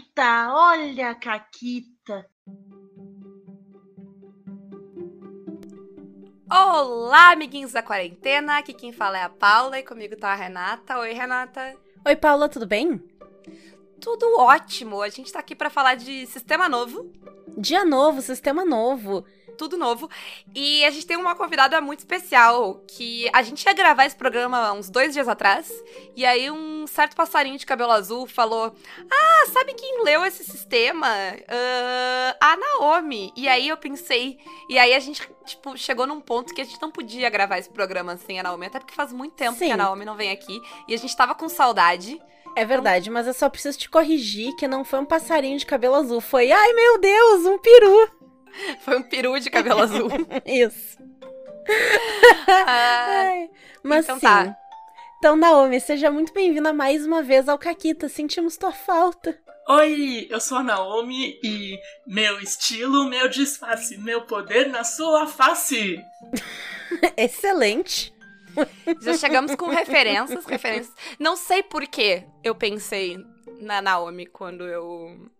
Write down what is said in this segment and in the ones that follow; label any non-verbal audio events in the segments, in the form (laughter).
Caquita, olha a Caquita. Olá, amiguinhos da quarentena. Aqui quem fala é a Paula e comigo tá a Renata. Oi, Renata. Oi, Paula, tudo bem? Tudo ótimo. A gente tá aqui para falar de sistema novo. Dia novo, sistema novo tudo novo. E a gente tem uma convidada muito especial, que a gente ia gravar esse programa uns dois dias atrás, e aí um certo passarinho de cabelo azul falou: Ah, sabe quem leu esse sistema? Uh, a Naomi. E aí eu pensei, e aí a gente, tipo, chegou num ponto que a gente não podia gravar esse programa sem a Naomi, até porque faz muito tempo Sim. que a Naomi não vem aqui, e a gente tava com saudade. É verdade, mas eu só preciso te corrigir que não foi um passarinho de cabelo azul, foi, ai meu Deus, um peru. (laughs) Foi um peru de cabelo azul. (laughs) Isso. Ah, mas então sim. Tá. Então, Naomi, seja muito bem-vinda mais uma vez ao Caquita. Sentimos tua falta. Oi, eu sou a Naomi e meu estilo, meu disfarce, meu poder na sua face. (laughs) Excelente. Já chegamos com referências, referências. Não sei por que eu pensei na Naomi quando eu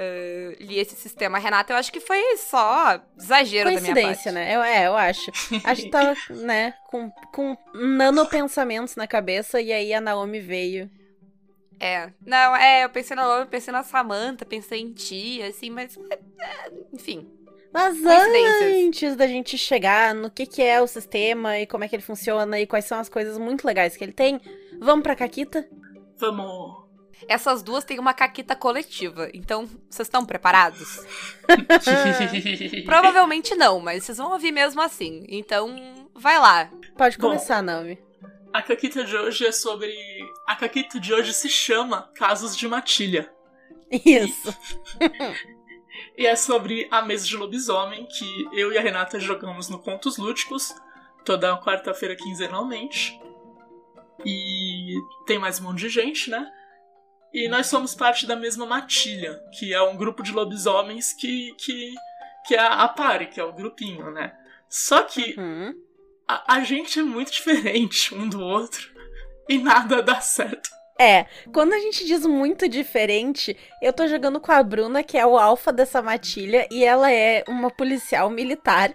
uh, li esse sistema, Renata, eu acho que foi só exagero da minha parte. Coincidência, né? Eu, é, eu acho. Acho que tava, (laughs) né, com, com nanopensamentos na cabeça e aí a Naomi veio. É. Não, é, eu pensei na Naomi, pensei na Samantha, pensei em ti, assim, mas. É, é enfim. Mas antes da gente chegar no que, que é o sistema e como é que ele funciona e quais são as coisas muito legais que ele tem, vamos pra Caquita? Vamos! Essas duas têm uma caquita coletiva. Então, vocês estão preparados? (laughs) Provavelmente não, mas vocês vão ouvir mesmo assim. Então, vai lá. Pode começar, Naomi. A caquita de hoje é sobre. A caquita de hoje se chama Casos de Matilha. Isso. E... e é sobre a mesa de lobisomem que eu e a Renata jogamos no Contos Lúdicos toda quarta-feira quinzenalmente. E tem mais um monte de gente, né? E nós somos parte da mesma matilha, que é um grupo de lobisomens que, que, que é a pare, que é o grupinho, né? Só que uhum. a, a gente é muito diferente um do outro e nada dá certo. É, quando a gente diz muito diferente, eu tô jogando com a Bruna, que é o alfa dessa matilha, e ela é uma policial militar.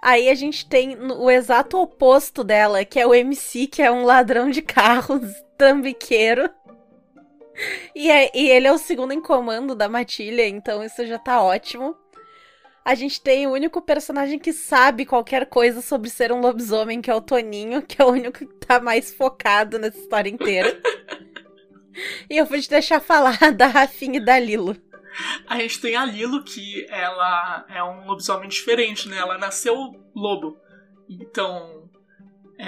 Aí a gente tem o exato oposto dela, que é o MC, que é um ladrão de carros, (laughs) trambiqueiro. E, é, e ele é o segundo em comando da matilha, então isso já tá ótimo. A gente tem o único personagem que sabe qualquer coisa sobre ser um lobisomem, que é o Toninho, que é o único que tá mais focado nessa história inteira. (laughs) e eu vou te deixar falar (laughs) da Rafinha e da Lilo. A gente tem a Lilo, que ela é um lobisomem diferente, né? Ela nasceu lobo. Então,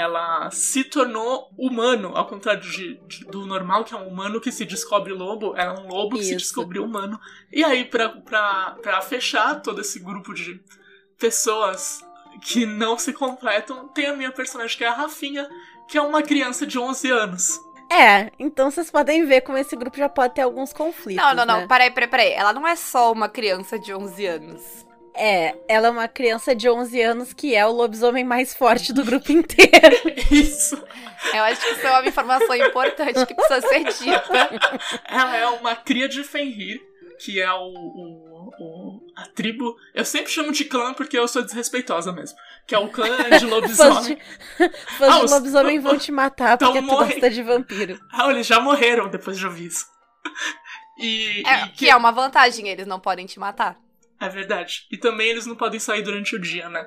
ela se tornou humano, ao contrário de, de, do normal, que é um humano que se descobre lobo, ela é um lobo Isso. que se descobriu humano. E aí, pra, pra, pra fechar todo esse grupo de pessoas que não se completam, tem a minha personagem que é a Rafinha, que é uma criança de 11 anos. É, então vocês podem ver como esse grupo já pode ter alguns conflitos. Não, não, não, né? peraí, peraí, peraí. Ela não é só uma criança de 11 anos. É, ela é uma criança de 11 anos que é o lobisomem mais forte do grupo inteiro. (laughs) Isso. Eu acho que isso é uma informação importante que precisa ser dita. Ela é uma cria de Fenrir, que é o, o, o, a tribo. Eu sempre chamo de clã porque eu sou desrespeitosa mesmo. Que é o clã (laughs) de lobisomem. fãs de, ah, de lobisomem vão te matar porque tu gosta de vampiro. (laughs) Ah, eles já morreram depois de ouvir isso. E, é, e que... que é uma vantagem, eles não podem te matar. É verdade. E também eles não podem sair durante o dia, né?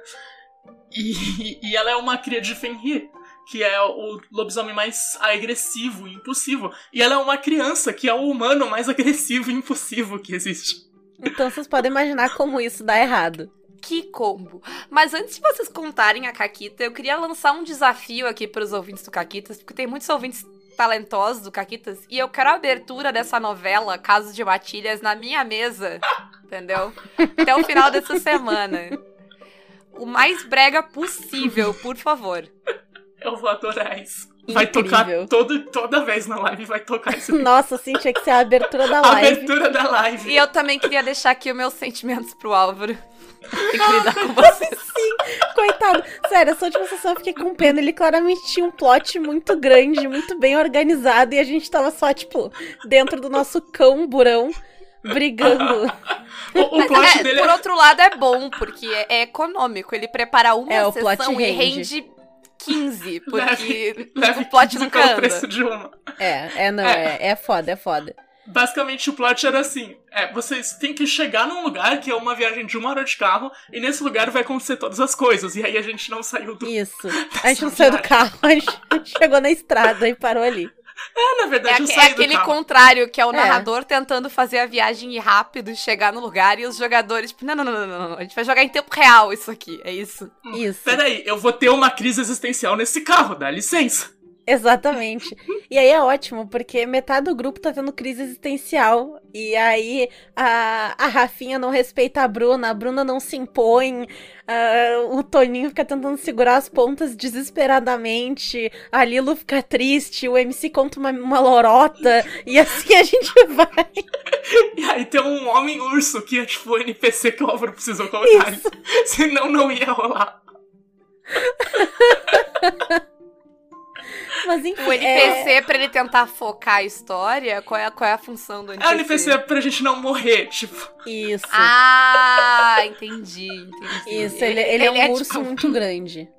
E, (laughs) e ela é uma cria de Fenrir, que é o lobisomem mais agressivo e impossível. E ela é uma criança, que é o humano mais agressivo e impossível que existe. Então vocês podem imaginar como isso dá errado. Que combo! Mas antes de vocês contarem a Caquita, eu queria lançar um desafio aqui para os ouvintes do Caquitas, porque tem muitos ouvintes talentosos do Caquitas. E eu quero a abertura dessa novela, Casos de Matilhas, na minha mesa. (laughs) Entendeu? Até o final dessa semana. O mais brega possível, por favor. Eu vou adorar isso. Vai Incrível. tocar todo, toda vez na live, vai tocar isso. (laughs) Nossa, sim, tinha que ser a abertura da live. A abertura da live. E eu também queria deixar aqui os meus sentimentos pro Álvaro. Tem que lidar com vocês. (laughs) Sim, coitado. Sério, essa última sessão eu fiquei com pena. Ele claramente tinha um plot muito grande, muito bem organizado. E a gente tava só, tipo, dentro do nosso cão burão, brigando. (laughs) O, o Mas plot é, dele por é. outro lado é bom, porque é, é econômico. Ele prepara uma É, o plot sessão e rende. rende 15, (laughs) porque Leve o plot 15 não pelo anda. preço de uma. É, é, não, é, é foda, é foda. Basicamente, o plot era assim: é, vocês têm que chegar num lugar que é uma viagem de uma hora de carro, e nesse lugar vai acontecer todas as coisas. E aí a gente não saiu do. Isso. (laughs) A gente não saiu do carro, a gente chegou na estrada e parou ali. É, na É, verdade, eu é saí do aquele carro. contrário, que é o É. narrador tentando fazer a viagem ir rápido, chegar no lugar, e os jogadores, tipo, não, não, não, não, não, não, a gente vai jogar em tempo real isso aqui, é isso. Isso. Peraí, eu vou ter uma crise existencial nesse carro, dá licença. Exatamente. E aí é ótimo, porque metade do grupo tá tendo crise existencial. E aí a, a Rafinha não respeita a Bruna, a Bruna não se impõe, ah, o Toninho fica tentando segurar as pontas desesperadamente, a Lilo fica triste, o MC conta uma, uma lorota, e assim a gente (laughs) vai. E aí tem um homem urso que é tipo o NPC que o Álvaro precisou colocar. (laughs) Senão não ia rolar. (laughs) Mas enfim. O é- NPC, pra ele tentar focar a história, qual é, a- qual é a função do É NPC? o NPC pra gente não morrer, tipo. Isso. Ah, entendi, entendi. Isso, ele, ele é um urso tipo, muito grande.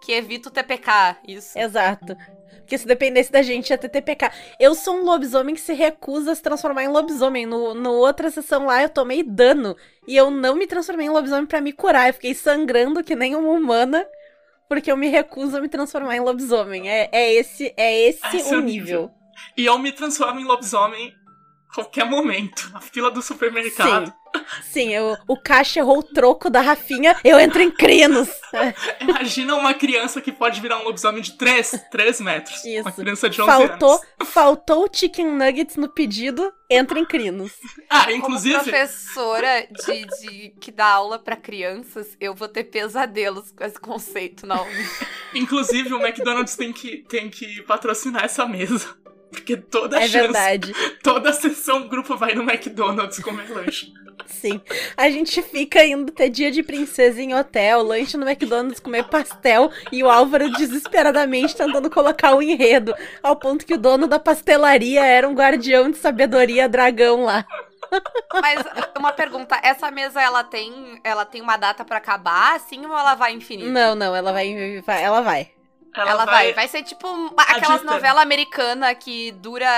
que evita o TPK, isso. Exato. Porque se dependesse da gente, ia ter TPK. Eu sou um lobisomem que se recusa a se transformar em lobisomem. No, no outra sessão lá, eu tomei dano. E eu não me transformei em lobisomem pra me curar. Eu fiquei sangrando que nem uma humana. Porque eu me recuso a me transformar em lobisomem. É, é esse, é esse Esse é o nível. E eu me transformo em lobisomem a qualquer momento. Na fila do supermercado. Sim, eu, o caixa errou o troco da Rafinha, eu entro em crinos. (laughs) Imagina uma criança que pode virar um lobisomem de 3, 3 metros. Isso. Uma criança de 11 Faltou, anos. faltou o chicken nuggets no pedido, entra em crinos. Ah, Como inclusive. professora de, de- que dá aula pra crianças, eu vou ter pesadelos com esse conceito na uni. Inclusive, o McDonald's tem que, tem que patrocinar essa mesa. Porque toda É chance, verdade. (laughs) toda sessão o grupo vai no McDonald's comer lanche. Sim. A gente fica indo ter dia de princesa em hotel, lanche no McDonald's, comer pastel e o Álvaro desesperadamente tentando colocar o enredo, ao ponto que o dono da pastelaria era um guardião de sabedoria dragão lá. Mas uma pergunta, essa mesa ela tem, ela tem uma data pra acabar, assim, ou ela vai infinito? Não, não, ela vai, vai- ela vai. Ela, vai. vai, ser tipo aquelas novelas americanas que dura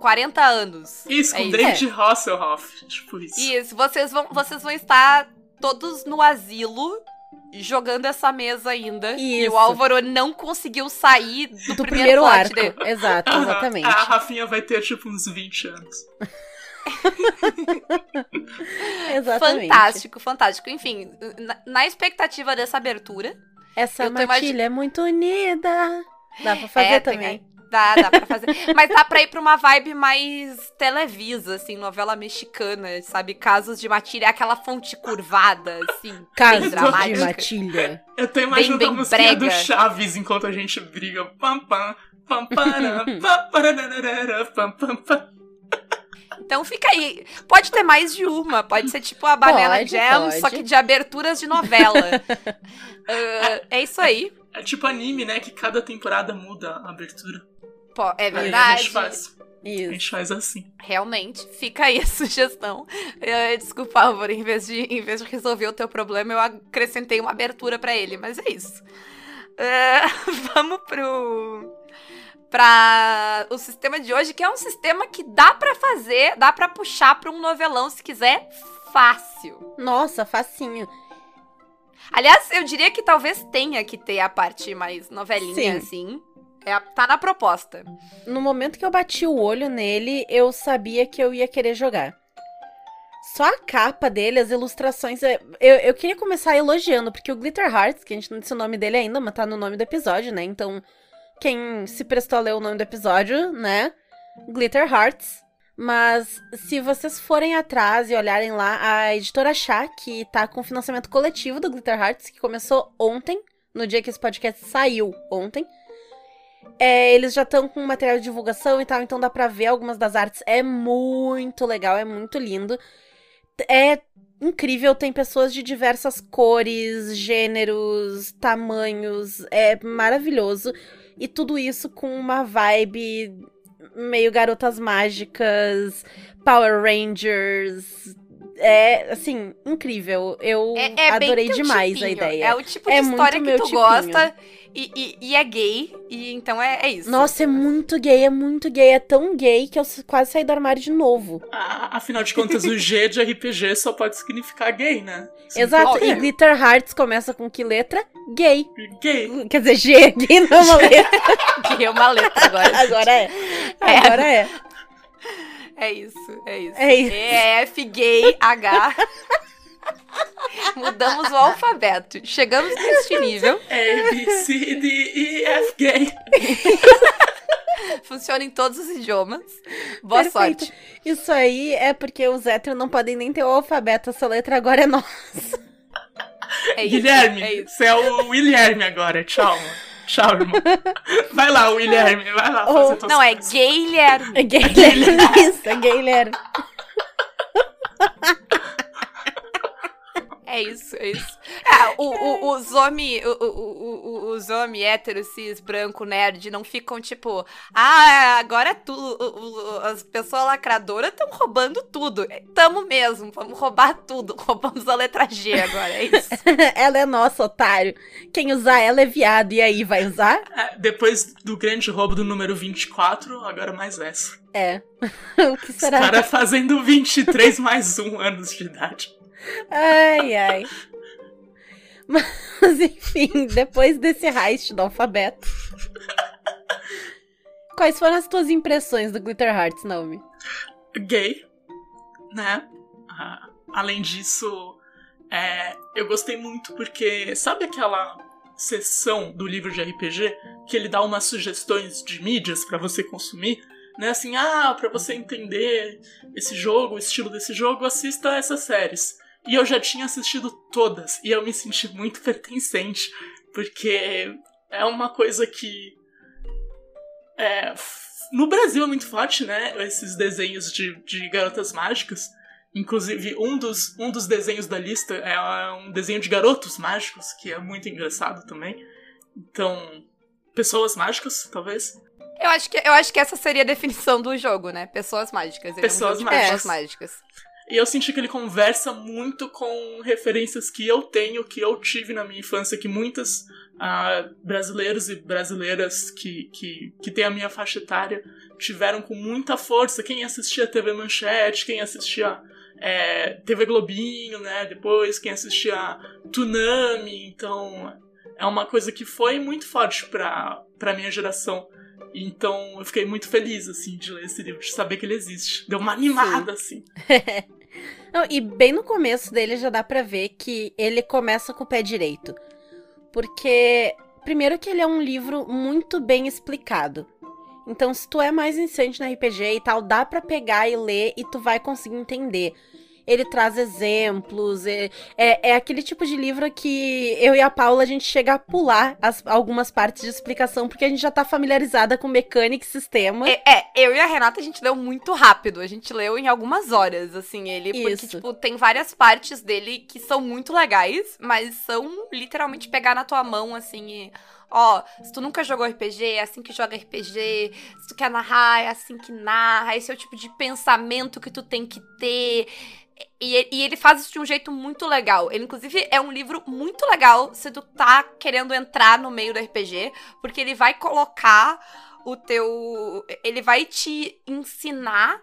40 anos. Isso, com É. David Hasselhoff. Tipo isso. Isso, vocês vão, vocês vão estar todos no asilo jogando essa mesa ainda. E Isso. o Álvaro não conseguiu sair do, Do primeiro, primeiro arco. dele. Exato, exatamente. A Rafinha vai ter tipo uns 20 anos. (laughs) Exatamente. Fantástico, fantástico. Enfim, na, na expectativa dessa abertura. Essa Eu matilha é muito unida. Dá pra fazer é, tem- também. Dá, dá pra fazer. (laughs) Mas dá pra ir pra uma vibe mais televisa, assim, novela mexicana, sabe? Casos de matilha, aquela fonte curvada, assim. bem Caso de dramática. matilha. Eu tô imaginando bem a musiquinha do. Chaves enquanto a gente briga. Pam, pam, pam, para, pam, parararara, pam, pam, pam. Então fica aí. Pode ter mais de uma. Pode ser tipo a Banana Pode, Jam, pode. só que de aberturas de novela. (laughs) Ah, é isso aí. É tipo anime, né? Que cada temporada muda a abertura. Pô, é Aí a verdade. gente faz. A Isso. gente faz assim. Realmente, fica aí a (laughs) sugestão. Eh, desculpa, Álvaro, em vez, de, em vez de resolver o teu problema, eu acrescentei uma abertura pra ele, mas é isso. Eh, (laughs) vamos pro. Pra o sistema de hoje, que é um sistema que dá pra fazer, dá pra puxar pra um novelão se quiser, fácil. Nossa, facinho. Aliás, eu diria que talvez tenha que ter a parte mais novelinha, Sim. assim. É, tá na proposta. No momento que eu bati o olho nele, eu sabia que eu ia querer jogar. Só a capa dele, as ilustrações. é- Eu, eu queria começar elogiando, porque o Glitter Hearts, que a gente não disse o nome dele ainda, mas tá no nome do episódio, né? Então, quem se prestou a ler o nome do episódio, né? Glitter Hearts. Mas se vocês forem atrás e olharem lá, a editora Chá, que tá com financiamento coletivo do Glitter Hearts, que começou ontem, no dia que esse podcast saiu ontem. É, eles já estão com material de divulgação e tal, então dá pra ver algumas das artes. É muito legal, é muito lindo. É incrível, tem pessoas de diversas cores, gêneros, tamanhos. É maravilhoso. E tudo isso com uma vibe meio garotas mágicas, Power Rangers. É, assim, incrível. Eu É, é adorei demais a tipinho. ideia. É o tipo É de muito história que tu tipinho. gosta e, e- e é gay. E então é, é isso. Nossa, é muito gay, é muito gay. É tão gay que eu quase saí do armário de novo. A- Afinal de contas, o G de RPG só pode significar gay, né? Exato. óbvio. E Glitter Hearts começa com que letra? Gay. Gay. Quer dizer, G, gay não é uma (laughs) letra. Que é uma letra agora. Agora é. Agora é. É isso, é isso. É isso. F, gay, H. Mudamos o alfabeto. Chegamos neste nível. A, (laughs) B, C, D, E, F, gay. (laughs) Funciona em todos os idiomas. Boa Perfeito. sorte. Isso aí é porque os héteros não podem nem ter o alfabeto. Essa letra agora é nossa. É isso. Guilherme, É isso. você é o William agora. Tchau. Tchau, irmão. Vai lá, William. Vai lá Oh, fazer tuas Não, é coisas. Guilherme. É gay. Isso, é gay, Ler. (laughs) É isso, é isso. Ah, (laughs) o, o, os homem, o, o, o, o- os homem hétero, cis, branco, nerd, não ficam tipo, ah, agora tu, o- o- as pessoas lacradoras estão roubando tudo. É, Tamo mesmo, vamos roubar tudo. (laughs) Roubamos a letra G agora, é isso. (laughs) Ela é nossa, otário. Quem usar ela é viado. E aí, vai usar? É, depois do grande roubo do número 24, agora mais essa. É. o que Os será? caras fazendo 23 mais um anos de idade. Ai, ai. Mas, enfim, depois desse heist do alfabeto. Quais foram as tuas impressões do Glitter Hearts, Naomi? Gay, né? Ah, além disso, é, eu gostei muito porque sabe aquela sessão do livro de RPG que ele dá umas sugestões de mídias pra você consumir? Né? Assim, ah, pra você entender esse jogo, o estilo desse jogo, assista essas séries. E eu já tinha assistido todas e eu me senti muito pertencente, porque é uma coisa que é, no Brasil é muito forte, né? Esses desenhos de, de garotas mágicas. Inclusive, um dos, um dos desenhos da lista é um desenho de garotos mágicos, que é muito engraçado também. Então, pessoas mágicas, talvez. Eu acho, que, eu acho que essa seria a definição do jogo, né? Pessoas mágicas. Pessoas é um de pessoas mágicas. E eu senti que ele conversa muito com referências que eu tenho, que eu tive na minha infância, que muitas ah, brasileiros e brasileiras que, que, que têm a minha faixa etária tiveram com muita força. Quem assistia TV Manchete, quem assistia é, TV Globinho, né? Depois, quem assistia Tsunami. Então, é uma coisa que foi muito forte pra, pra minha geração. Então, eu fiquei muito feliz, assim, de ler esse livro, de saber que ele existe. Deu uma animada, assim. (laughs) Não, e bem no começo dele já dá pra ver que ele começa com o pé direito. Porque, primeiro que ele é um livro muito bem explicado. Então, se tu é mais iniciante no RPG e tal, dá pra pegar e ler e tu vai conseguir entender. Ele traz exemplos, é, é, é aquele tipo de livro que eu e a Paula a gente chega a pular as- algumas partes de explicação, porque a gente já tá familiarizada com mecânica e sistema. É, é, eu e a Renata a gente leu muito rápido. A gente leu em algumas horas, assim, ele. Porque, Isso. tipo, tem várias partes dele que são muito legais, mas são literalmente pegar na tua mão, assim, e. Ó, se tu nunca jogou RPG, é assim que joga RPG. Se tu quer narrar, é assim que narra. Esse é o tipo de pensamento que tu tem que ter. E, ele faz isso de um jeito muito legal. Ele, inclusive, é um livro muito legal se tu tá querendo entrar no meio do RPG, porque ele vai colocar o teu. Ele vai te ensinar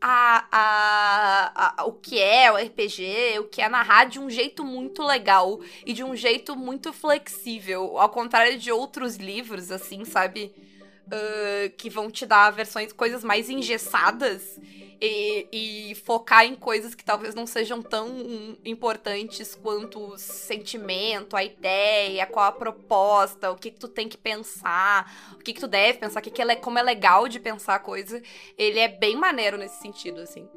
a, a, a- o que é o RPG, o que é narrar de um jeito muito legal e de um jeito muito flexível. Ao contrário de outros livros, assim, sabe? Ah, que vão te dar versões, coisas mais engessadas e, e focar em coisas que talvez não sejam tão importantes quanto o sentimento, a ideia, qual a proposta, o que, que tu tem que pensar, o que, que tu deve pensar, que que é, como é legal de pensar a coisa. Ele é bem maneiro nesse sentido, assim.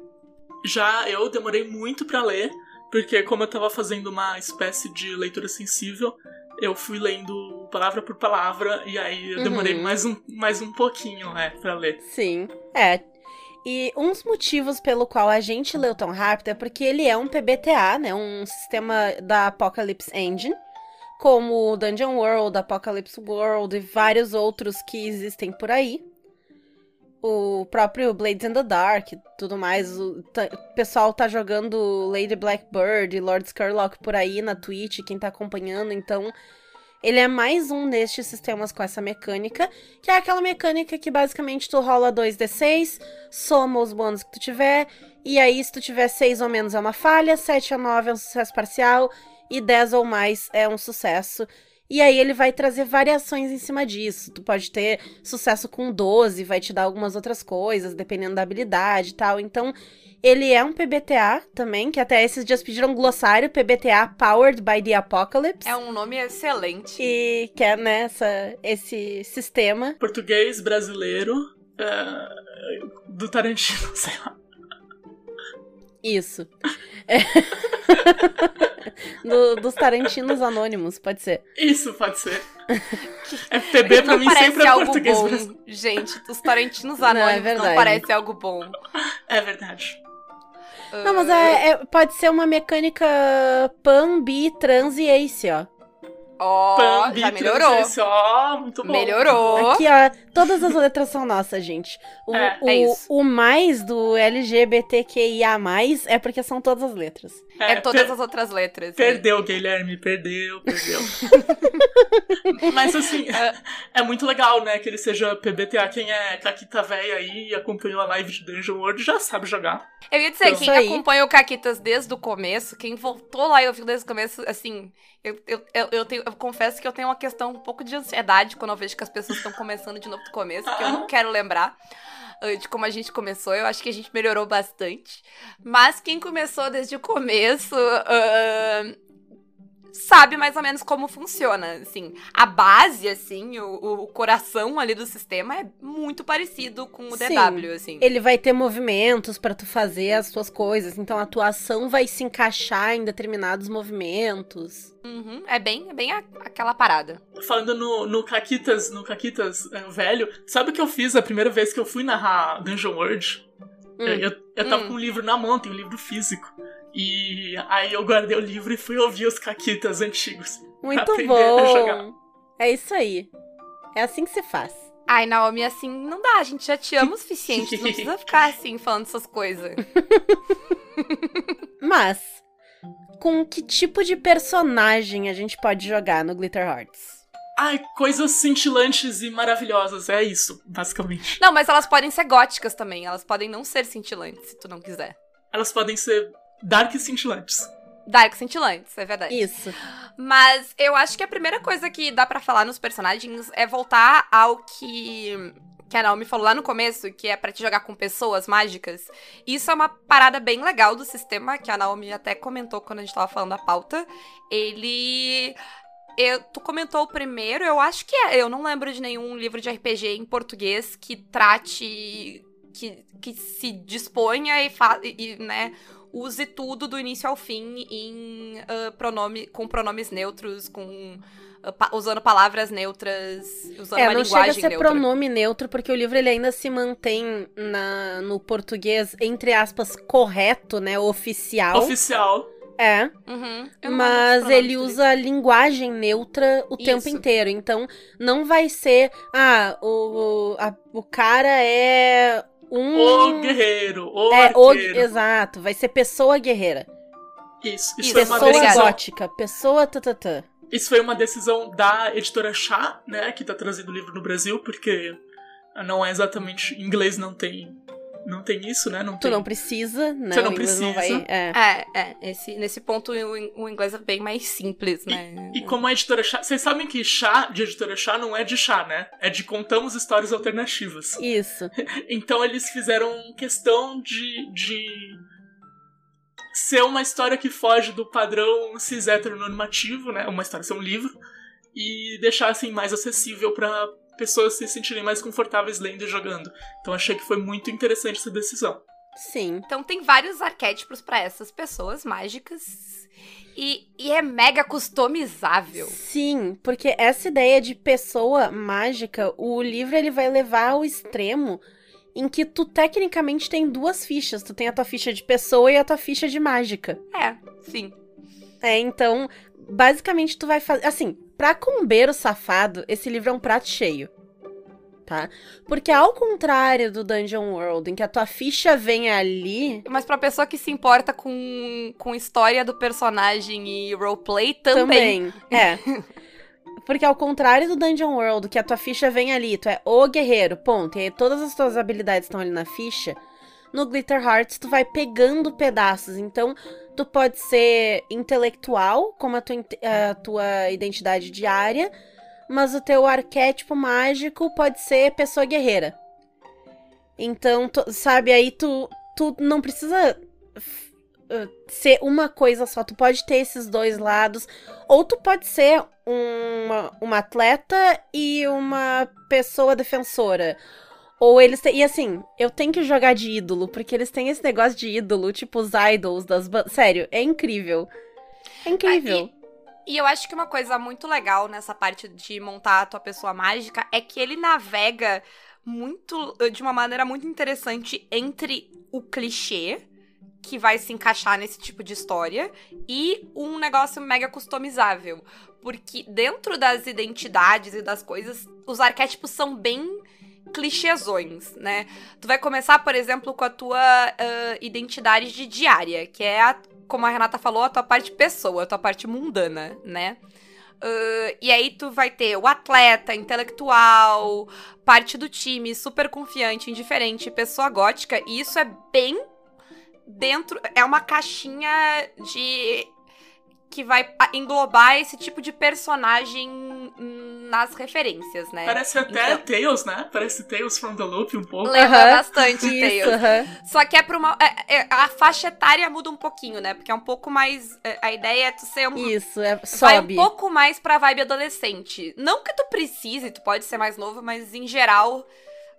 Já eu demorei muito pra ler, porque como eu tava fazendo uma espécie de leitura sensível, eu fui lendo palavra por palavra e aí eu demorei Uhum. mais, um, mais um pouquinho, é, pra ler. Sim, é. E uns motivos pelo qual a gente leu tão rápido é porque ele é um PBTA, né? Um sistema da Apocalypse Engine, como Dungeon World, Apocalypse World e vários outros que existem por aí. o próprio Blades in the Dark, tudo mais. O, o pessoal tá jogando Lady Blackbird e Lord Scarlock por aí na Twitch, quem tá acompanhando, então ele é mais um destes sistemas com essa mecânica, que é aquela mecânica que basicamente tu rola 2d6, soma os bônus que tu tiver, e aí se tu tiver 6 ou menos é uma falha, 7 a 9 é um sucesso parcial, e 10 ou mais é um sucesso. E aí ele vai trazer variações em cima disso. Tu pode ter sucesso com 12, vai te dar algumas outras coisas, dependendo da habilidade e tal. Então, ele é um PBTA também, que até esses dias pediram um glossário, PBTA Powered by the Apocalypse. É um nome excelente. E que é, né, essa- esse sistema. Português brasileiro é, do Tarantino, (laughs) sei lá. Isso. É. (laughs) Do- dos Tarantinos Anônimos, pode ser. Isso pode ser. (laughs) FPB pra não mim sempre é algo português bom, brasileiro. gente. Os Tarantinos Não, é anônimos não, verdade. parece algo bom. É verdade. Não, mas é, é- pode ser uma mecânica pan, bi, trans e ace, ó. Ó, Pan, já melhorou. muito bom. Melhorou. Aqui, ó, todas as letras são nossas, gente. O, É, o, é isso. o mais do LGBTQIA+, é porque são todas as letras. É, todas per- as outras letras. né? Perdeu, Guilherme, perdeu, perdeu. (laughs) Mas assim, é, é muito legal, né, que ele seja PBTA. Quem é Caquita véia aí e acompanhou a live de Dungeon World já sabe jogar. Eu ia dizer, Isso quem aí. acompanha o Caquitas desde o começo, quem voltou lá e ouviu desde o começo, assim, eu, eu, eu, eu tenho, eu confesso que eu tenho uma questão um pouco de ansiedade quando eu vejo que as pessoas estão começando de novo do começo, que eu não quero lembrar ah, de como a gente começou. Eu acho que a gente melhorou bastante. Mas quem começou desde o começo. ah, Sabe mais ou menos como funciona, assim. A base, assim, o, o coração ali do sistema é muito parecido com o Sim. DW, assim. Ele vai ter movimentos pra tu fazer as tuas coisas, então a tua ação vai se encaixar em determinados movimentos. Uhum, é bem, é bem a- aquela parada. Falando no, no Caquitas, no Caquitas é, velho, sabe o que eu fiz a primeira vez que eu fui narrar Dungeon World? Hum. Eu, eu, eu tava Hum. com um livro na mão, tem um livro físico. E aí eu guardei o livro e fui ouvir os Caquitas antigos. Muito bom. É isso aí. É assim que se faz. Ai, Naomi, assim, não dá, a gente já te ama o suficiente, tu não precisa ficar assim, falando essas coisas. (laughs) Mas, com que tipo de personagem a gente pode jogar no Glitter Hearts? Ai, coisas cintilantes e maravilhosas, é isso, basicamente. Não, mas elas podem ser góticas também, elas podem não ser cintilantes, se tu não quiser. Elas podem ser dark cintilantes. Dark cintilantes, é verdade. Isso. Mas eu acho que a primeira coisa que dá pra falar nos personagens é voltar ao que que a Naomi falou lá no começo, que é pra te jogar com pessoas mágicas. Isso é uma parada bem legal do sistema, que a Naomi até comentou quando a gente tava falando da pauta. Ele eu, tu comentou o primeiro, eu acho que é. Eu não lembro de nenhum livro de RPG em português que trate. que, que se disponha e, fa, e, né, use tudo do início ao fim em ah, pronome, com pronomes neutros, com. pa- usando palavras neutras, usando É, uma não chega a linguagem ser neutra. pronome neutro, porque o livro ele ainda se mantém na, no português, entre aspas, correto, né? Oficial. Oficial. é. Uhum, Mas ele usa linguagem neutra o tempo Isso. inteiro. Então, não vai ser. Ah, o, a- o cara é um. O guerreiro, o é, o, exato, vai ser pessoa guerreira. Isso, isso, Isso, foi uma Pessoa decisão. gótica, pessoa tatatã. Isso foi uma decisão da editora Chá, né, que tá trazendo o livro no Brasil, porque não é exatamente. Em inglês não tem. Não tem isso, né? Não Tu tem. não precisa, né? Você não precisa. vai. É. É, é. Esse, nesse ponto o, in- o inglês é bem mais simples, né? E como a editora Chá. Vocês sabem que chá de editora Chá não é de chá, né? É de contamos histórias alternativas. Isso. (laughs) Então eles fizeram questão de, de ser uma história que foge do padrão cis heteronormativo, né? Uma história ser um livro. E deixar assim mais acessível para pessoas se sentirem mais confortáveis lendo e jogando. Então achei que foi muito interessante essa decisão. Sim. Então tem vários arquétipos pra essas pessoas mágicas. E, e é mega customizável. Sim, porque essa ideia de pessoa mágica, o livro ele vai levar ao extremo em que tu tecnicamente tem duas fichas. Tu tem a tua ficha de pessoa e a tua ficha de mágica. É, sim. É, então, basicamente tu vai fazer. Assim, pra combeiro safado, esse livro é um prato cheio. tá? Porque ao contrário do Dungeon World, em que a tua ficha vem ali, Mas pra pessoa que se importa com, com história do personagem e roleplay também. também. É. (laughs) Porque ao contrário do Dungeon World, que a tua ficha vem ali, tu é o guerreiro, ponto. E aí todas as tuas habilidades estão ali na ficha. No Glitter Hearts, tu vai pegando pedaços. Então, tu pode ser intelectual, como a tua, a tua identidade diária, mas o teu arquétipo mágico pode ser pessoa guerreira. Então, tu- sabe, aí tu, tu não precisa uh, ser uma coisa só. Tu pode ter esses dois lados. Ou tu pode ser uma, uma atleta e uma pessoa defensora. Ou eles têm. E assim, eu tenho que jogar de ídolo, porque eles têm esse negócio de ídolo, tipo os idols das bandas. Sério, é incrível. É incrível. E eu acho que uma coisa muito legal nessa parte de montar a tua pessoa mágica é que ele navega muito de uma maneira muito interessante entre o clichê que vai se encaixar nesse tipo de história e um negócio mega customizável, porque dentro das identidades e das coisas, os arquétipos são bem clichêsões, né? Tu vai começar, por exemplo, com a tua ah, identidade de diária, que é a como a Renata falou, a tua parte pessoa, a tua parte mundana, né? Uh, e aí tu vai ter o atleta, intelectual, parte do time, super confiante, indiferente, pessoa gótica, e isso é bem dentro. É uma caixinha de. que vai englobar esse tipo de personagem nas referências, né? Parece até Então- Tails, né? Parece Tales from the Loop um pouco. Lembra bastante Isso, Tails. aham. Só que é pra uma. é- é- a faixa etária muda um pouquinho, né? Porque é um pouco mais. é, A ideia é tu ser um. Isso, é, Vai um sobe. pouco mais pra vibe adolescente. Não que tu precise, tu pode ser mais novo, mas em geral,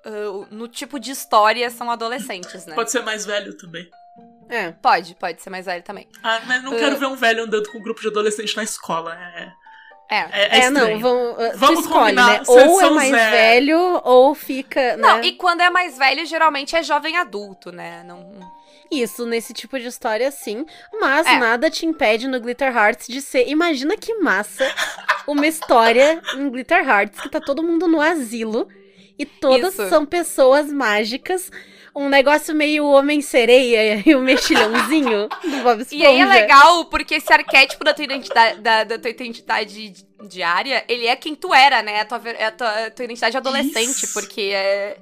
ah, no tipo de história, são adolescentes, né? Pode ser mais velho também. É. Pode, pode ser mais velho também. Ah, mas não Uh. quero ver um velho andando com um grupo de adolescente na escola. É, É. é, é É, não, uh, tu Vamos escolhe, combinar, né? Ou é mais zero. velho, ou fica, Não, né? e quando é mais velho, geralmente é jovem adulto, né? Não... Isso, nesse tipo de história, sim. Mas É. nada te impede no Glitter Hearts de ser. Imagina que massa uma história (laughs) em Glitter Hearts que tá todo mundo no asilo e todas Isso. são pessoas mágicas. Um negócio meio Homem-Sereia e o mexilhãozinho (laughs) do Bob Esponja. E aí é legal, porque esse arquétipo da tua identidade, da, da tua identidade di- diária, ele é quem tu era, né? A tua, é a tua, a tua identidade adolescente, Isso. porque é,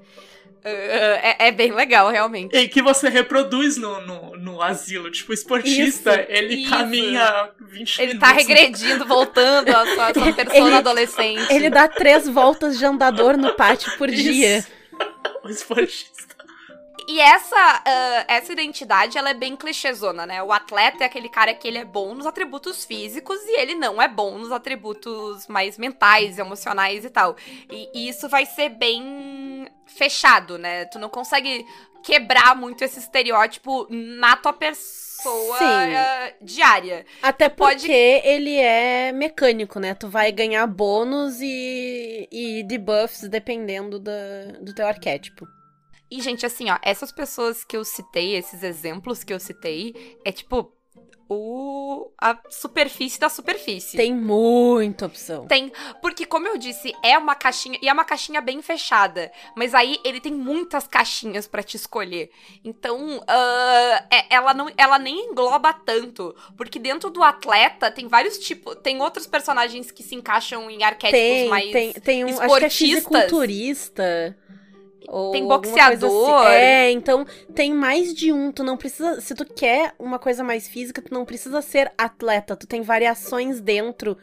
é. é bem legal, realmente. E que você reproduz no, no, no asilo. Tipo, o esportista, Isso, ele isso. caminha 20 Ele minutos. tá regredindo, voltando a sua, a sua persona (laughs) Ele- adolescente. Ele dá três voltas de andador no pátio por Isso. dia. O esportista. E essa, ah, essa identidade, ela é bem clichêzona, né? O atleta é aquele cara que ele é bom nos atributos físicos e ele não é bom nos atributos mais mentais, emocionais e tal. E, e isso vai ser bem fechado, né? Tu não consegue quebrar muito esse estereótipo na tua pessoa ah, diária. Até Pode- porque ele é mecânico, né? Tu vai ganhar bônus e, e debuffs dependendo da, do teu arquétipo. E, gente, assim, ó, essas pessoas que eu citei, esses exemplos que eu citei, é tipo o a superfície da superfície. Tem muita opção. Tem, porque como eu disse, é uma caixinha, e é uma caixinha bem fechada, mas aí ele tem muitas caixinhas pra te escolher. Então, ah, é- ela não, ela nem engloba tanto, porque dentro do atleta tem vários tipos, tem outros personagens que se encaixam em arquétipos Tem, mais tem, tem um. Acho que é esportistas. fisiculturista. Ou Tem coisa boxeador. assim. É, então tem mais de um. Tu não precisa. Se tu quer uma coisa mais física, tu não precisa ser atleta. Tu tem variações dentro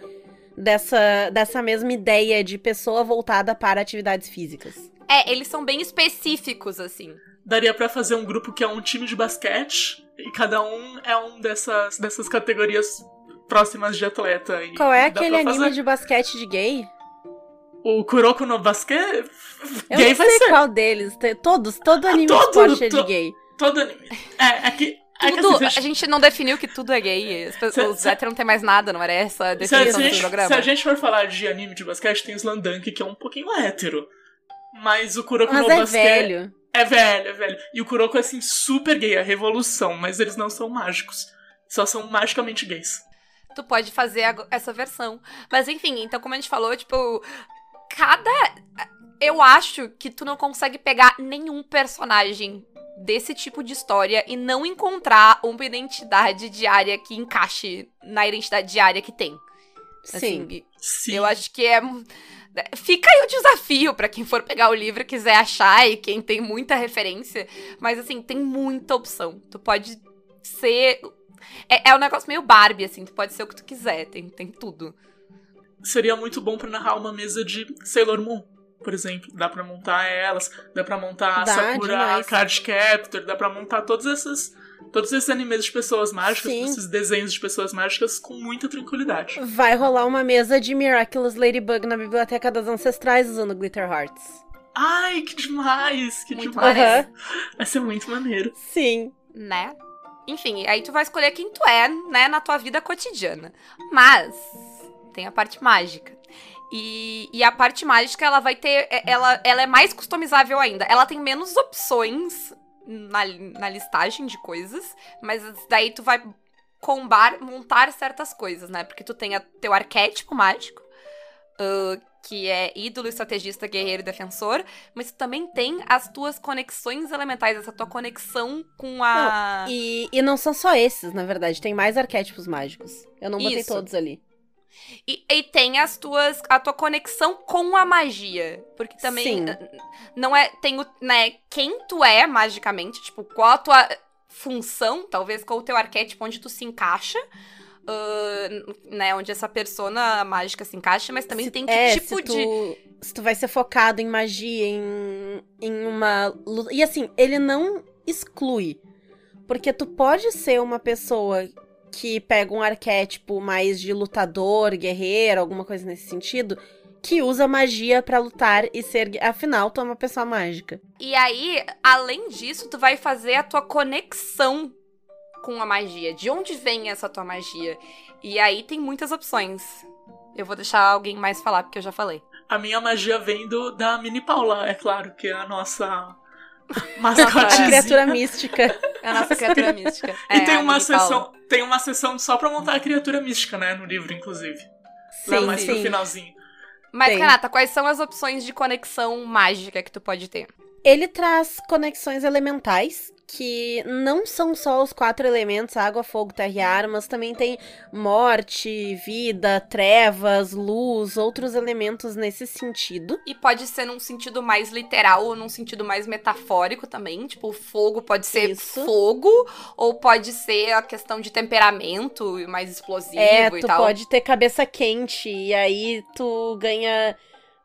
dessa, dessa mesma ideia de pessoa voltada para atividades físicas. É, eles são bem específicos assim. Daria pra fazer um grupo que é um time de basquete e cada um é um dessas, dessas categorias próximas de atleta. E Qual é aquele anime fazer. de basquete de gay? O Kuroko no basquete? Eu Gay não vai sei ser. qual deles. Todos, todo anime todo, de esporte é de gay. Todo anime. É, é que. É Tudo, assim, a gente não definiu que tudo é gay. Se- os se- héteros não tem mais nada, não era essa a Se, definição se a do gente, programa? se a gente for falar de anime de basquete, tem Slandunk, que é um pouquinho hétero. Mas o Kuroko Mas no é basquete. velho. É velho, é velho. E o Kuroko é assim, super gay, é revolução, mas eles não são mágicos. Só são magicamente gays. tu pode fazer essa versão. Mas enfim, então como a gente falou, tipo, cada. Eu acho que tu não consegue pegar nenhum personagem desse tipo de história e não encontrar uma identidade diária que encaixe na identidade diária que tem. Sim. Assim, Sim. eu acho que é. Fica aí o desafio pra quem for pegar o livro e quiser achar e quem tem muita referência. Mas assim, tem muita opção. Tu pode ser. É, é um negócio meio Barbie, assim, tu pode ser o que tu quiser, tem, tem tudo. Seria muito bom pra narrar uma mesa de Sailor Moon, por exemplo. Dá pra montar elas, dá pra montar a Dá, Sakura demais. Card Captor, dá pra montar todos esses, todos esses animes de pessoas mágicas, Sim. esses desenhos de pessoas mágicas com muita tranquilidade. Vai rolar uma mesa de Miraculous Ladybug na Biblioteca das Ancestrais usando Glitter Hearts. Ai, que demais! Que Muito demais! maneiro. Vai ser muito maneiro. Sim. né? Enfim, aí tu vai escolher quem tu é, né, na tua vida cotidiana. Mas tem a parte mágica. E, e a parte mágica, ela vai ter. é- Ela, ela é mais customizável ainda. Ela tem menos opções na, na listagem de coisas, mas daí tu vai combar, montar certas coisas, né? Porque tu tem a, teu arquétipo mágico, ah, que é ídolo, estrategista, guerreiro e defensor, mas tu também tem as tuas conexões elementais, essa tua conexão com a. E, e não são só esses, na verdade. Tem mais arquétipos mágicos. Eu não botei Isso. todos ali. E, e tem as tuas a tua conexão com a magia, porque também Sim. não é tem o, né, quem tu é magicamente, tipo, qual a tua função, talvez qual o teu arquétipo onde tu se encaixa. ah, né, onde essa persona mágica se encaixa, mas também Se- tem que é, tipo se tu, de. Se tu vai ser focado em magia, em, em uma. E assim, ele não exclui. Porque tu pode ser uma pessoa que pega um arquétipo mais de lutador, guerreiro, alguma coisa nesse sentido, que usa magia pra lutar e ser. Afinal, tu é uma pessoa mágica. E aí, além disso, tu vai fazer a tua conexão com a magia. De onde vem essa tua magia? E aí tem muitas opções. Eu vou deixar alguém mais falar, porque eu já falei. A minha magia vem do, da Mini Paula, é claro, que é a nossa mascotezinha. Criatura mística. É a nossa criatura mística. E É, tem a uma Paula. sessão, tem uma sessão só pra montar a criatura mística, né, no livro, inclusive. Lá Sim, mais pro sim. finalzinho. Mas, Tem. Renata, quais são as opções de conexão mágica que tu pode ter? Ele traz conexões elementais, que não são só os quatro elementos, água, fogo, terra e ar, mas também tem morte, vida, trevas, luz, outros elementos nesse sentido. E pode ser num sentido mais literal ou num sentido mais metafórico também. Tipo, o fogo pode ser Isso. fogo, ou pode ser a questão de temperamento mais explosivo É, e tu tal. pode ter cabeça quente, e aí tu ganha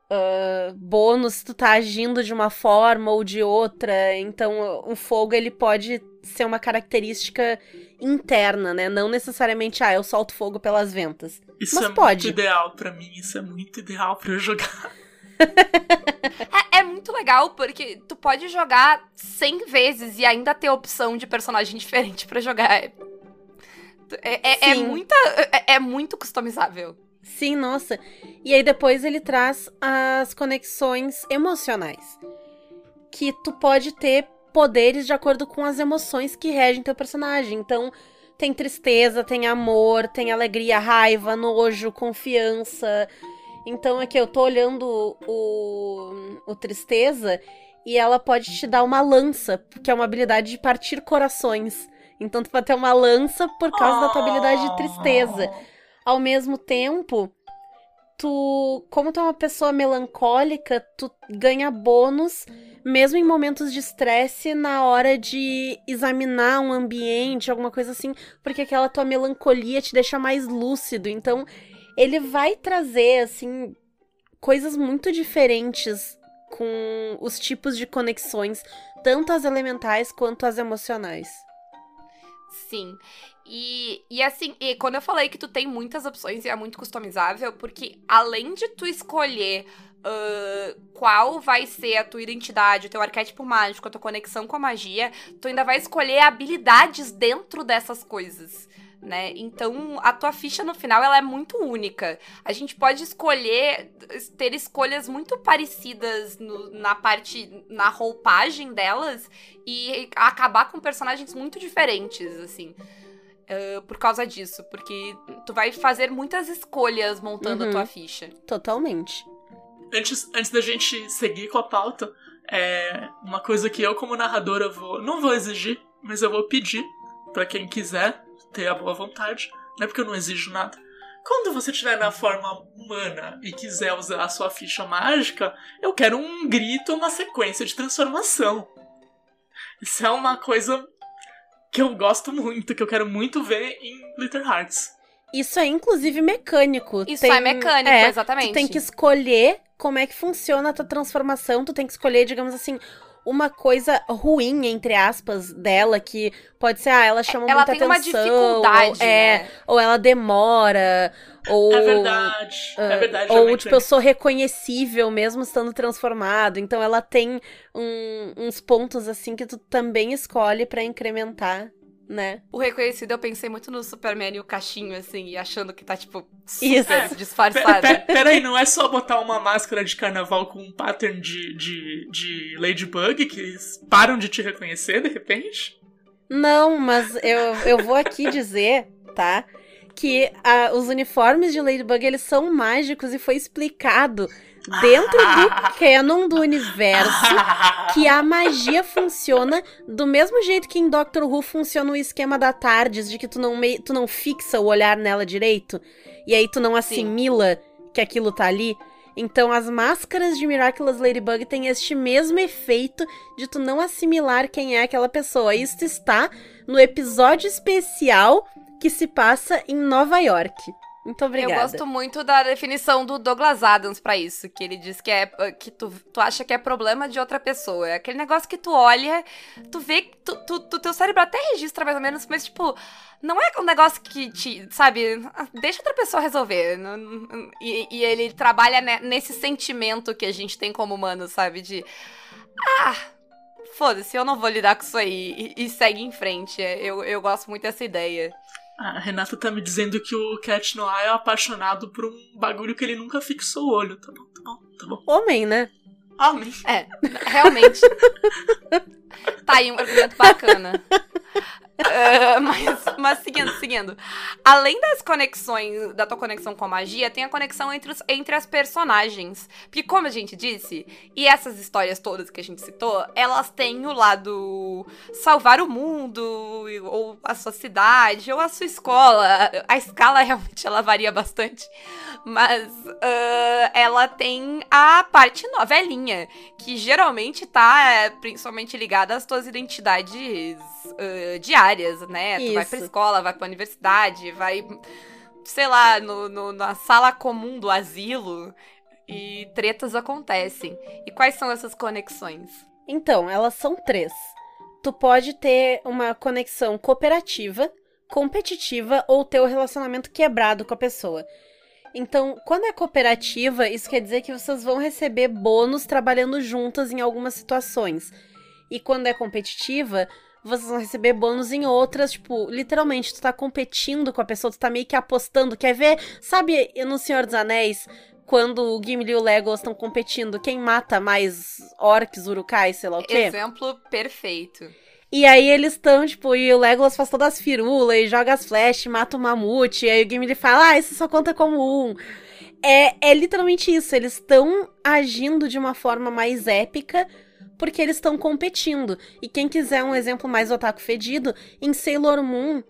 ah, bônus se tu tá agindo de uma forma ou de outra. Então, o fogo, ele pode ser uma característica interna, né? Não necessariamente, ah, eu solto fogo pelas ventas. Isso Mas é pode. muito ideal pra mim, isso é muito ideal pra eu jogar. (laughs) É, é muito legal porque tu pode jogar 100 vezes e ainda ter opção de personagem (laughs) diferente pra jogar. É, é, é muita, é, é muito customizável. Sim, nossa. E aí depois ele traz as conexões emocionais. Que tu pode ter poderes de acordo com as emoções que regem teu personagem. Então, tem tristeza, tem amor, tem alegria, raiva, nojo, confiança. Então aqui eu tô olhando o, o tristeza e ela pode te dar uma lança, que é uma habilidade de partir corações. Então tu vai ter uma lança por causa da tua habilidade de tristeza ao mesmo tempo, tu, como tu é uma pessoa melancólica, tu ganha bônus mesmo em momentos de estresse na hora de examinar um ambiente, alguma coisa assim, porque aquela tua melancolia te deixa mais lúcido. Então, ele vai trazer assim coisas muito diferentes com os tipos de conexões, tanto as elementais quanto as emocionais. Sim. E, e assim, e quando eu falei que tu tem muitas opções e é muito customizável, porque além de tu escolher ah, qual vai ser a tua identidade, o teu arquétipo mágico, a tua conexão com a magia, tu ainda vai escolher habilidades dentro dessas coisas. Né? Então, a tua ficha no final ela é muito única. A gente pode escolher ter escolhas muito parecidas no- na parte na roupagem delas e acabar com personagens muito diferentes, assim. Por causa disso, porque tu vai fazer muitas escolhas montando Uhum. a tua ficha. Totalmente. antes, antes da gente seguir com a pauta, é uma coisa que eu, como narradora, vou. Não vou exigir, mas eu vou pedir para quem quiser ter a boa vontade. Não é porque eu não exijo nada. Quando você estiver na forma humana e quiser usar a sua ficha mágica, eu quero um grito, uma sequência de transformação. Isso é uma coisa que eu gosto muito, que eu quero muito ver em Glitter Hearts. Isso é inclusive mecânico. Isso Tem- é mecânico, é, exatamente. Tu tem que escolher como é que funciona a tua transformação, tu tem que escolher, digamos assim, uma coisa ruim, entre aspas, dela, que pode ser, ah, ela chama Ela muita tem uma atenção. dificuldade, ou, é, né? ou ela demora, ou... É verdade. É verdade. é Ou, tipo, eu sou reconhecível mesmo estando transformado. Então ela tem um- uns pontos, assim, que tu também escolhe pra incrementar, né? O reconhecido, eu pensei muito no Superman e o cachinho, assim, e achando que tá, tipo, Isso. super Pe- disfarçado. pe- Peraí, (laughs) não é só botar uma máscara de carnaval com um pattern de, de, de Ladybug que eles param de te reconhecer de repente? Não, mas eu, eu vou aqui dizer, tá? Que os uniformes de Ladybug, eles são mágicos e foi explicado dentro do (laughs) canon do universo que a magia funciona do mesmo jeito que em Doctor Who funciona o esquema da Tardes, de que tu não, mei- tu não fixa o olhar nela direito, e aí tu não assimila que aquilo tá ali. Então as máscaras de Miraculous Ladybug têm este mesmo efeito de tu não assimilar quem é aquela pessoa. Isso está no episódio especial que se passa em Nova York. Muito obrigada. Eu gosto muito da definição do Douglas Adams pra isso, que ele diz que é que tu, tu acha que é problema de outra pessoa. É aquele negócio que tu olha, tu vê, tu, tu, tu- teu cérebro até registra mais ou menos, mas tipo, não é um negócio que te, sabe, deixa outra pessoa resolver. E, e ele trabalha ne- nesse sentimento que a gente tem como humano, sabe? De, ah, foda-se, eu não vou lidar com isso aí. E, e segue em frente. Eu, eu gosto muito dessa ideia. A Renata tá me dizendo que o Cat Noir é apaixonado por um bagulho que ele nunca fixou o olho. Tá bom, tá bom, tá bom. Homem, né? Amém. É, (laughs) realmente. (laughs) tá aí um argumento bacana. Ah, mas, mas seguindo, seguindo. Além das conexões, da tua conexão com a magia, tem a conexão entre, os, entre as personagens. Porque, como a gente disse, e essas histórias todas que a gente citou, elas têm o lado salvar o mundo, ou a sua cidade, ou a sua escola. A escala (laughs) realmente ela varia bastante. Mas ah, ela tem a parte novelinha, que geralmente tá é, principalmente ligada às tuas identidades ah, diárias, né? Tu vai pra Isso. escola, vai pra universidade, vai, sei lá, no, no- na sala comum do asilo e tretas acontecem. E quais são essas conexões? Então, elas são três. Tu pode ter uma conexão cooperativa, competitiva ou ter o relacionamento quebrado com a pessoa. Então, quando é cooperativa, isso quer dizer que vocês vão receber bônus trabalhando juntas em algumas situações. E quando é competitiva, vocês vão receber bônus em outras, tipo, literalmente, tu tá competindo com a pessoa, tu tá meio que apostando, quer ver? Sabe no Senhor dos Anéis, quando o Gimli e o Legolas estão competindo, quem mata mais orcs, urukai, sei lá o quê? Exemplo perfeito. E aí eles estão, tipo, e o Legolas faz todas as firulas e joga as flechas, mata o mamute, e aí o Gimli fala, ah, isso só conta como um. É, é literalmente isso, eles estão agindo de uma forma mais épica porque eles estão competindo. E quem quiser um exemplo mais otaku fedido, em Sailor Moon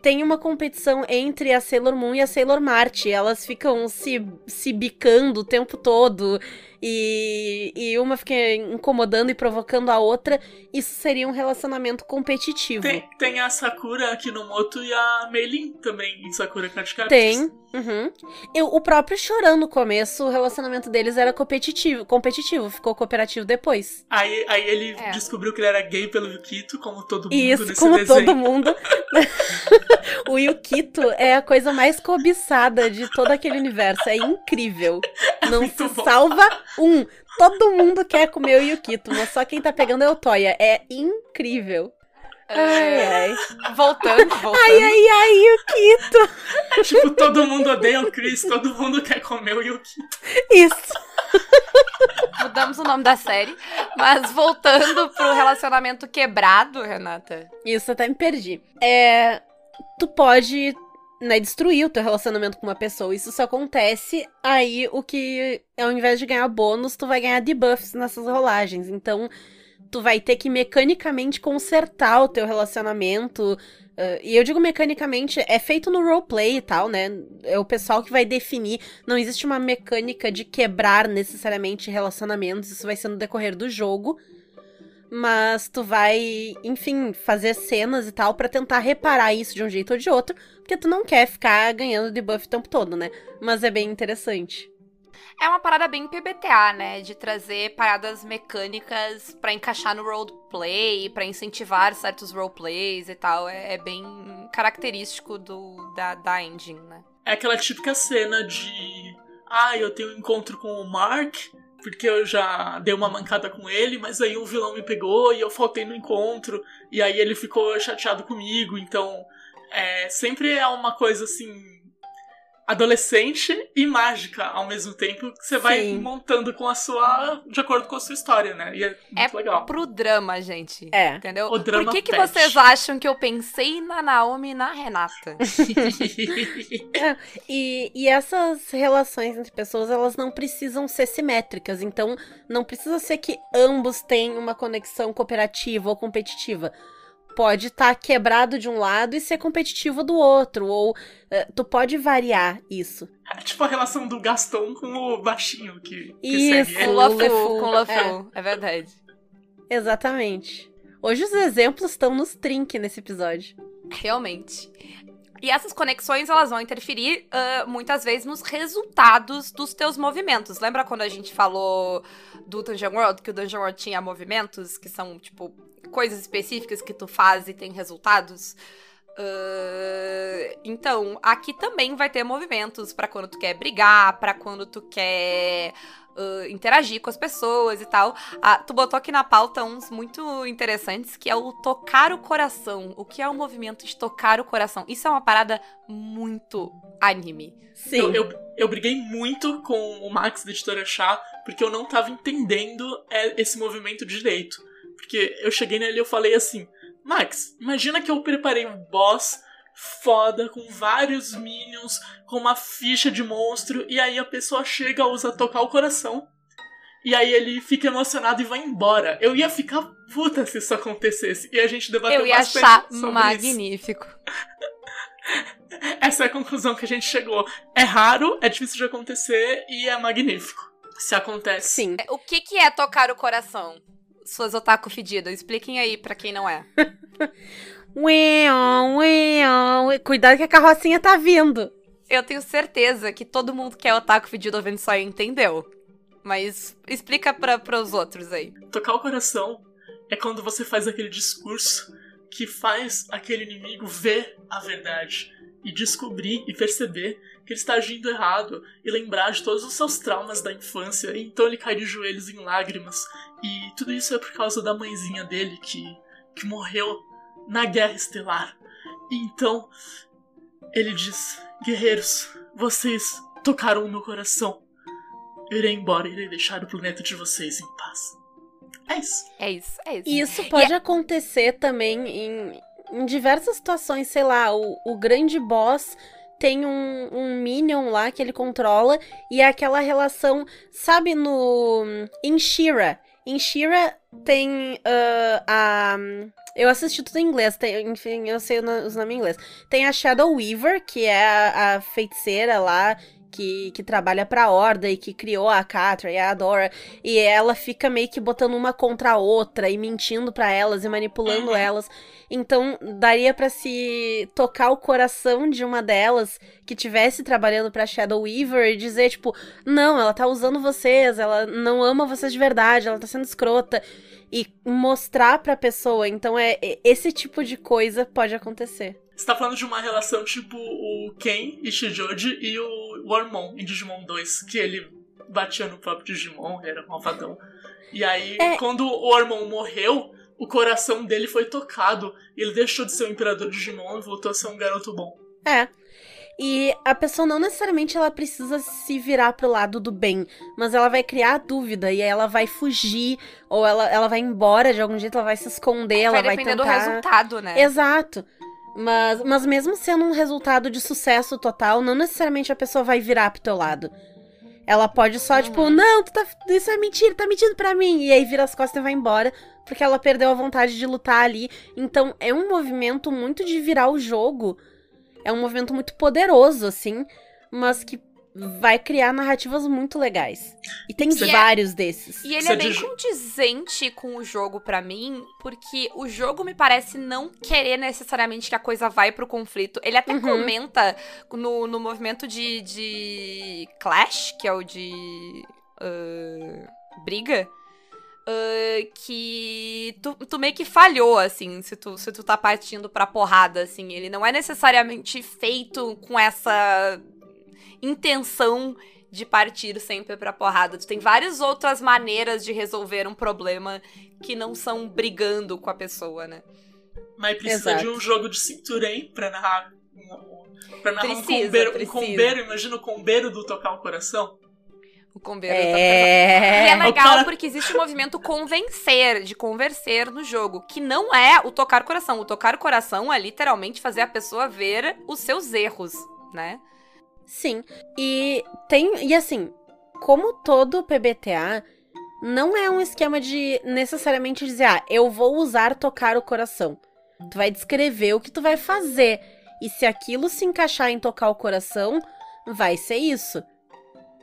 tem uma competição entre a Sailor Moon e a Sailor Mart. Elas ficam se, se bicando o tempo todo. E, e uma fica incomodando e provocando a outra. Isso seria um relacionamento competitivo. Tem, tem a Sakura Kinomoto e a Meilin também em Sakura Card. Tem. Uhum. Eu, o próprio Chorão no começo, o relacionamento deles era competitivo, competitivo, ficou cooperativo depois. Aí, aí ele É. descobriu que ele era gay pelo Yukito, como todo mundo Isso, nesse como desenho. todo mundo. (laughs) o Yukito é a coisa mais cobiçada de todo aquele universo. É incrível. (laughs) Não muito se bom. salva um. Todo mundo quer comer o Yukito, mas só quem tá pegando é o Toya. É incrível. Ai, ai. Voltando, voltando. Ai, ai, ai, Yukito. (laughs) tipo, todo mundo odeia o Chris, todo mundo quer comer o Yukito. Isso. Mudamos o nome da série. Mas voltando pro relacionamento quebrado, Renata. Isso, até me perdi. É. Tu pode né, destruir o teu relacionamento com uma pessoa. Isso só acontece aí o que, ao invés de ganhar bônus, tu vai ganhar debuffs nessas rolagens. Então, tu vai ter que mecanicamente consertar o teu relacionamento. Uh, e eu digo mecanicamente, é feito no roleplay e tal, né? É o pessoal que vai definir. Não existe uma mecânica de quebrar necessariamente relacionamentos. Isso vai ser no decorrer do jogo mas tu vai, enfim, fazer cenas e tal para tentar reparar isso de um jeito ou de outro, porque tu não quer ficar ganhando debuff o tempo todo, né? Mas é bem interessante. É uma parada bem PBTA, né? De trazer paradas mecânicas para encaixar no roleplay, para incentivar certos roleplays e tal. É, é, bem característico do, da, da engine, né? É aquela típica cena de. Ah, eu tenho um encontro com o Mark, porque eu já dei uma mancada com ele, mas aí um vilão me pegou e eu faltei no encontro, e aí ele ficou chateado comigo, então é, sempre é uma coisa assim adolescente e mágica ao mesmo tempo que você vai Sim. montando com a sua de acordo com a sua história, né? E é muito é legal. pro drama, gente. É. Entendeu? O drama Por que, que pet. vocês acham que eu pensei na Naomi e na Renata? (laughs) (laughs) E, e essas relações entre pessoas, elas não precisam ser simétricas. Então, não precisa ser que ambos tenham uma conexão cooperativa ou competitiva. Pode estar quebrado de um lado e ser competitivo do outro. Ou eh, tu pode variar isso. É tipo a relação do Gaston com o baixinho que, que Isso. segue Com o Lafu, com o Lafu. É. verdade. Exatamente. Hoje os exemplos estão nos trinques nesse episódio. Realmente. E essas conexões, elas vão interferir ah, muitas vezes nos resultados dos teus movimentos. Lembra quando a gente falou do Dungeon World, que o Dungeon World tinha movimentos, que são, tipo, coisas específicas que tu faz e tem resultados? Ah, então, aqui também vai ter movimentos pra quando tu quer brigar, pra quando tu quer ah, interagir com as pessoas e tal. Ah, tu botou aqui na pauta uns muito interessantes, que é o tocar o coração. O que é o movimento de tocar o coração? Isso é uma parada muito anime. Sim. Eu, eu, eu briguei muito com o Max da editora Chá, porque eu não tava entendendo é, esse movimento direito. Porque eu cheguei nele e eu falei assim, Max, imagina que eu preparei um boss foda, com vários minions, com uma ficha de monstro, e aí a pessoa chega, usa tocar o coração. E aí ele fica emocionado e vai embora. Eu ia ficar puta se isso acontecesse. E a gente debateu Eu ia bastante achar magnífico. (laughs) Essa é a conclusão que a gente chegou. É raro, é difícil de acontecer e é magnífico. Se acontece. Sim. É, O que, que é tocar o coração? Suas otaku fedidas, expliquem aí pra quem não é. (laughs) Uéon, uéon. Cuidado que a carrocinha tá vindo. Eu tenho certeza que todo mundo que é otaku fedido ouvindo isso aí entendeu. Mas explica pra, pros outros aí. Tocar o coração é quando você faz aquele discurso que faz aquele inimigo ver a verdade e descobrir e perceber que ele está agindo errado e lembrar de todos os seus traumas da infância. E então ele cai de joelhos em lágrimas. E tudo isso é por causa da mãezinha dele que, que morreu na Guerra Estelar. E então ele diz: Guerreiros, vocês tocaram o meu coração. Eu irei embora e irei deixar o planeta de vocês em paz. É isso. É isso, é isso. E isso pode acontecer também em, em diversas situações, sei lá, o, o grande boss tem um, um minion lá que ele controla e é aquela relação, sabe, no. Em Shira. Em Shira tem ah, a. Eu assisti tudo em inglês, tem- enfim, eu sei os nomes em inglês. Tem a Shadow Weaver, que é a, a feiticeira lá que, que trabalha pra Horda e que criou a Catra e a Dora. E ela fica meio que botando uma contra a outra e mentindo pra elas e manipulando Uhum. elas. Então, daria pra se tocar o coração de uma delas que tivesse trabalhando pra Shadow Weaver e dizer, tipo, não, ela tá usando vocês, ela não ama vocês de verdade, ela tá sendo escrota. E mostrar pra pessoa. Então, é- esse tipo de coisa pode acontecer. Você tá falando de uma relação tipo o Ken e Shijoji e o Wormon em Digimon 2, que ele batia no próprio Digimon, era malvadão. E aí, É. quando o Wormon morreu, o coração dele foi tocado. Ele deixou de ser o imperador Digimon e voltou a ser um garoto bom. É. E a pessoa não necessariamente ela precisa se virar pro lado do bem, mas ela vai criar dúvida e aí ela vai fugir ou ela, ela vai embora de algum jeito, ela vai se esconder, ela vai vai depender tentar do resultado, né? Exato. Mas, mas mesmo sendo um resultado de sucesso total, não necessariamente a pessoa vai virar pro teu lado. Ela pode só, tipo, Uhum. não, tu tá, isso é mentira, tá mentindo pra mim. E aí vira as costas e vai embora, porque ela perdeu a vontade de lutar ali. Então é um movimento muito de virar o jogo. É um movimento muito poderoso, assim, mas que vai criar narrativas muito legais. E tem E é- vários desses. E ele é é bem condizente com o jogo pra mim, porque o jogo me parece não querer necessariamente que a coisa vai pro conflito. Ele até Uhum. comenta no, no movimento de, de Clash, que é o de ah, briga, ah, que tu, tu meio que falhou, assim, se tu, se tu tá partindo pra porrada, assim. Ele não é necessariamente feito com essa intenção de partir sempre pra porrada. Tu tem várias outras maneiras de resolver um problema que não são brigando com a pessoa, né? Mas precisa Exato. de um jogo de cintura, hein? Pra narrar. um- Pra narrar um Precisa, combeiro. Um precisa. combeiro, imagina o combeiro do tocar o coração. O combeiro tá E É. (laughs) é legal cara- porque existe o movimento convencer, de converser no jogo, que não é o tocar coração. O tocar coração é literalmente fazer a pessoa ver os seus erros, né? Sim. E tem. E assim, como todo PBTA, não é um esquema de necessariamente dizer, ah, eu vou usar tocar o coração. Tu vai descrever o que tu vai fazer. E se aquilo se encaixar em tocar o coração, vai ser isso.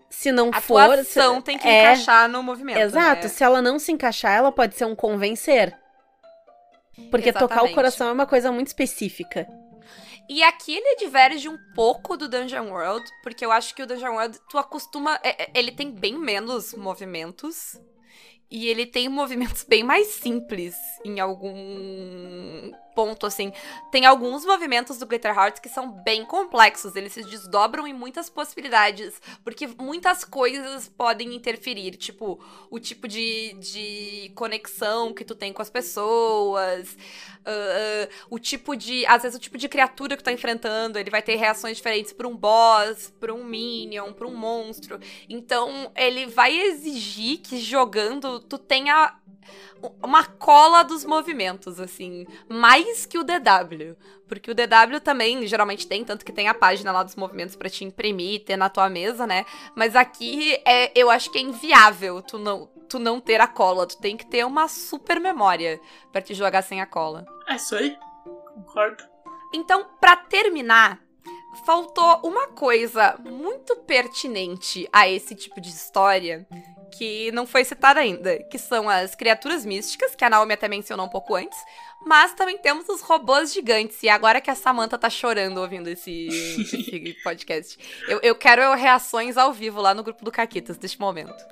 Se não A for. se- ação tem que é, encaixar no movimento. Exato. né? Se ela não se encaixar, ela pode ser um convencer. Porque tocar o Exatamente. coração é uma coisa muito específica. E aqui ele diverge um pouco do Dungeon World, porque eu acho que o Dungeon World, tu acostuma. é- é- Ele tem bem menos movimentos. E ele tem movimentos bem mais simples em algum ponto, assim. Tem alguns movimentos do Glitter Hearts que são bem complexos, eles se desdobram em muitas possibilidades, porque muitas coisas podem interferir, tipo, o tipo de, de conexão que tu tem com as pessoas, ah, o tipo de. Às vezes o tipo de criatura que tu tá enfrentando, ele vai ter reações diferentes pra um boss, pra um minion, pra um monstro. Então, ele vai exigir que jogando tu tenha uma cola dos movimentos, assim, mais que o DW. Porque o DW também geralmente tem, tanto que tem a página lá dos movimentos pra te imprimir, ter na tua mesa, né? Mas aqui é, eu acho que é inviável tu não, tu não ter a cola. Tu tem que ter uma super memória pra te jogar sem a cola. É isso aí. Concordo. Então, pra terminar, faltou uma coisa muito pertinente a esse tipo de história que não foi citada ainda, que são as criaturas místicas, que a Naomi até mencionou um pouco antes, mas também temos os robôs gigantes. E agora que a Samantha tá chorando ouvindo esse, (laughs) esse podcast, eu, eu quero reações ao vivo lá no grupo do Caquitas neste momento.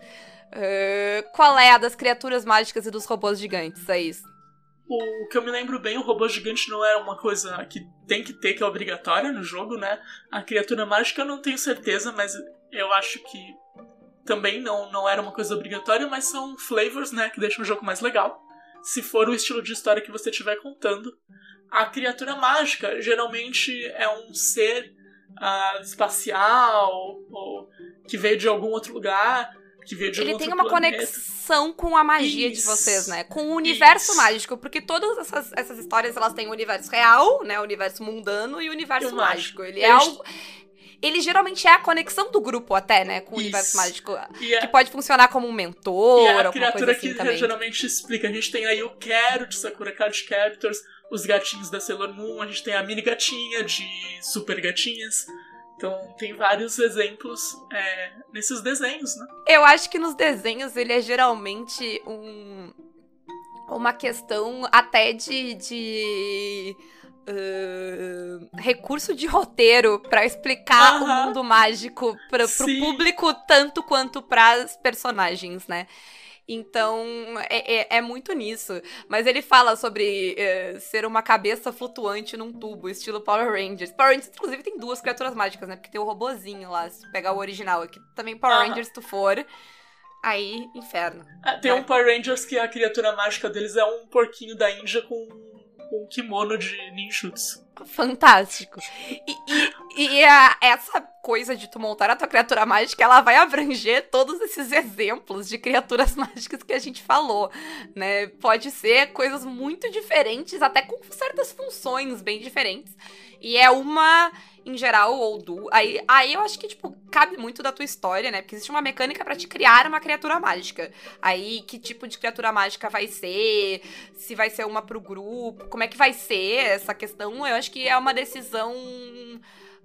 Ah, qual é a das criaturas mágicas e dos robôs gigantes? É isso. O que eu me lembro bem, o robô gigante não é uma coisa que tem que ter, que é obrigatória no jogo, né? A criatura mágica eu não tenho certeza, mas eu acho que também não, não era uma coisa obrigatória, mas são flavors, né, que deixam o jogo mais legal. Se for o estilo de história que você estiver contando. A criatura mágica geralmente é um ser ah, espacial, ou que veio de algum outro lugar, que veio de Ele tem uma planeta. conexão com a magia de Isso. vocês, né? Com o universo Isso. mágico, porque todas essas, essas histórias elas têm o universo real, né? O universo mundano e o universo mágico. mágico. Ele é algo. Ele geralmente é a conexão do grupo até, né? Com o Isso. universo mágico. E é- Que pode funcionar como um mentor, E é a criatura assim que também. geralmente explica. A gente tem aí o Quero de Sakura Card Captors, os gatinhos da Sailor Moon, a gente tem a mini gatinha de Super Gatinhas. Então tem vários exemplos é, nesses desenhos, né? Eu acho que nos desenhos ele é geralmente um uma questão até de, de uh, recurso de roteiro pra explicar o Aham. mundo mágico pro Sim. público tanto quanto pras personagens, né? Então, é, é- é muito nisso. Mas ele fala sobre eh, ser uma cabeça flutuante num tubo, estilo Power Rangers. Power Rangers, inclusive, tem duas criaturas mágicas, né? Porque tem o robozinho lá, se pegar o original aqui. Também Power. Rangers, se tu for. Aí, inferno. Ah, tem Vai. um Power Rangers que a criatura mágica deles é um porquinho da Índia com com um kimono de ninjutsu. Fantástico. E, e, e a- essa coisa de tu montar a tua criatura mágica, ela vai abranger todos esses exemplos de criaturas (laughs) mágicas que a gente falou, né? Pode ser coisas muito diferentes, até com certas funções bem diferentes. E é uma, em geral, ou du... Aí, aí eu acho que, tipo, cabe muito da tua história, né? Porque existe uma mecânica pra te criar uma criatura mágica. Aí, que tipo de criatura mágica vai ser? Se vai ser uma pro grupo? Como é que vai ser essa questão? Eu acho que é uma decisão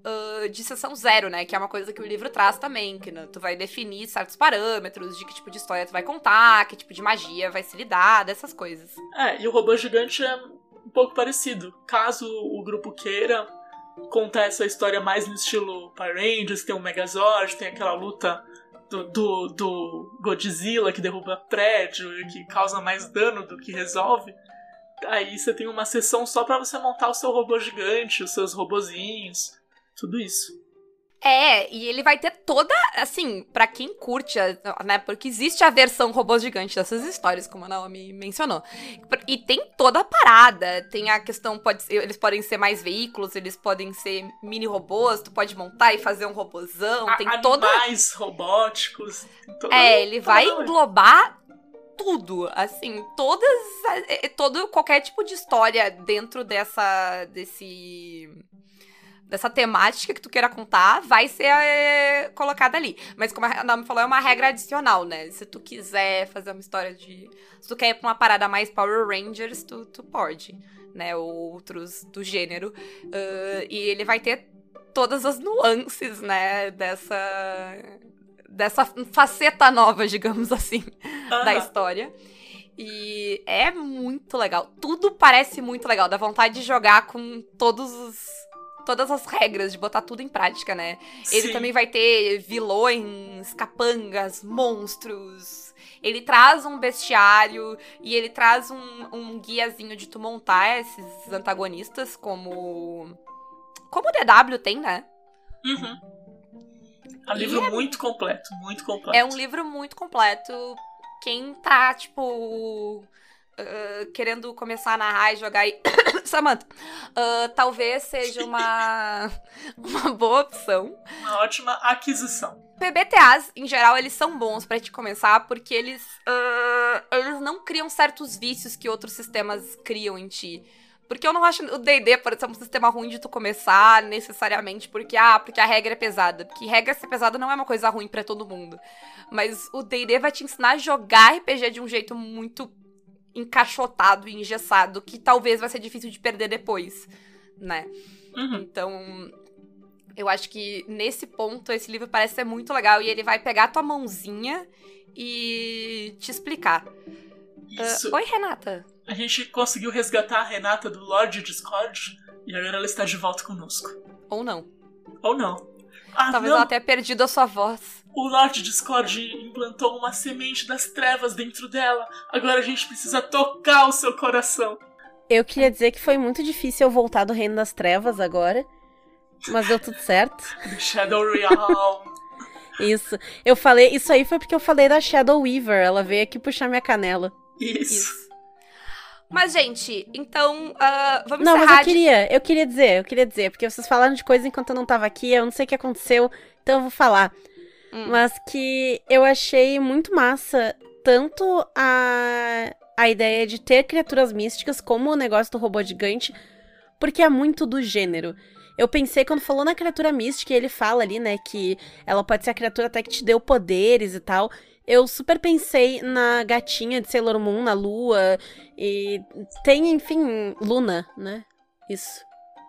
ah, de sessão zero, né? Que é uma coisa que o livro traz também. Que né, tu vai definir certos parâmetros de que tipo de história tu vai contar, que tipo de magia vai se lidar, dessas coisas. É, e o robô gigante é um pouco parecido. Caso o grupo queira contar essa história mais no estilo Power Rangers, tem o Megazord, tem aquela luta do, do, do Godzilla que derruba prédio e que causa mais dano do que resolve. Aí você tem uma sessão só pra você montar o seu robô gigante, os seus robozinhos, tudo isso. É, e ele vai ter toda, assim, pra quem curte, né? Porque existe a versão robô gigante dessas histórias, como a Naomi mencionou. E tem toda a parada. Tem a questão, pode ser- eles podem ser mais veículos, eles podem ser mini robôs, tu pode montar e fazer um robôzão. Tem A- toda. Animais robóticos. tem toda- É, ele vai englobar tudo, assim, todas, é, é, todo qualquer tipo de história dentro dessa desse dessa temática que tu queira contar vai ser é, colocada ali. Mas como a Naomi falou, é uma regra adicional, né? Se tu quiser fazer uma história de, se tu quer ir pra uma parada mais Power Rangers, tu, tu pode, né? Ou outros do gênero. Ah, e ele vai ter todas as nuances, né, dessa dessa faceta nova, digamos assim, da Aham. história. E é muito legal. Tudo parece muito legal. Dá vontade de jogar com todos os. Todas as regras, de botar tudo em prática, né? Ele Sim. também vai ter vilões, capangas, monstros. Ele traz um bestiário e ele traz um, um guiazinho de tu montar esses antagonistas, como. Como o DW tem, né? Uhum. É um E livro é- muito completo, muito completo. É um livro muito completo. Quem tá, tipo. Ah, querendo começar a narrar e jogar aí. (coughs) Samantha, ah, talvez seja uma, (laughs) uma boa opção. Uma ótima aquisição. PBTAs, em geral, eles são bons pra te começar, porque eles, ah, eles não criam certos vícios que outros sistemas criam em ti. Porque eu não acho o D&D, por exemplo, um sistema ruim de tu começar necessariamente porque, ah, porque a regra é pesada. Porque regra ser pesada não é uma coisa ruim pra todo mundo. Mas o D&D vai te ensinar a jogar RPG de um jeito muito encaixotado e engessado, que talvez vai ser difícil de perder depois, né? Uhum. Então, eu acho que nesse ponto esse livro parece ser muito legal e ele vai pegar a tua mãozinha e te explicar. Isso. Oi, Renata. A gente conseguiu resgatar a Renata do Lorde Discord e agora ela está de volta conosco. Ou não. Ou não. Ah, Talvez não. ela tenha perdido a sua voz. O Lorde Discord implantou uma semente das trevas dentro dela. Agora a gente precisa tocar o seu coração. Eu queria dizer que foi muito difícil eu voltar do Reino das Trevas agora. Mas deu tudo certo. The Shadow Realm. (laughs) Isso. Eu falei. Isso aí foi porque eu falei da Shadow Weaver. Ela veio aqui puxar minha canela. Isso. Isso. Mas, gente, então, ah, vamos Não, mas encerrar eu queria, eu queria dizer, eu queria dizer, porque vocês falaram de coisa enquanto eu não tava aqui, eu não sei o que aconteceu, então eu vou falar. Hum. Mas que eu achei muito massa tanto a, a ideia de ter criaturas místicas como o negócio do robô gigante, porque é muito do gênero. Eu pensei, quando falou na criatura mística, e ele fala ali, né, que ela pode ser a criatura até que te deu poderes e tal. Eu super pensei na gatinha de Sailor Moon, na lua, e tem, enfim, Luna, né? Isso.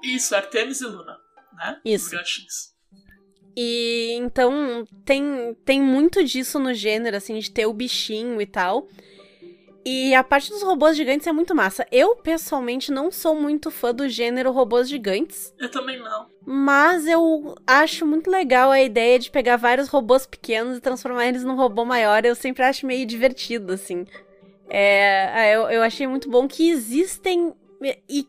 Isso, Artemis e Luna, né? Isso. Os gatinhos. E então tem, tem muito disso no gênero, assim, de ter o bichinho e tal. E a parte dos robôs gigantes é muito massa. Eu, pessoalmente, não sou muito fã do gênero robôs gigantes. Eu também não. Mas eu acho muito legal a ideia de pegar vários robôs pequenos e transformar eles num robô maior. Eu sempre acho meio divertido, assim. É, eu, eu achei muito bom que existem. E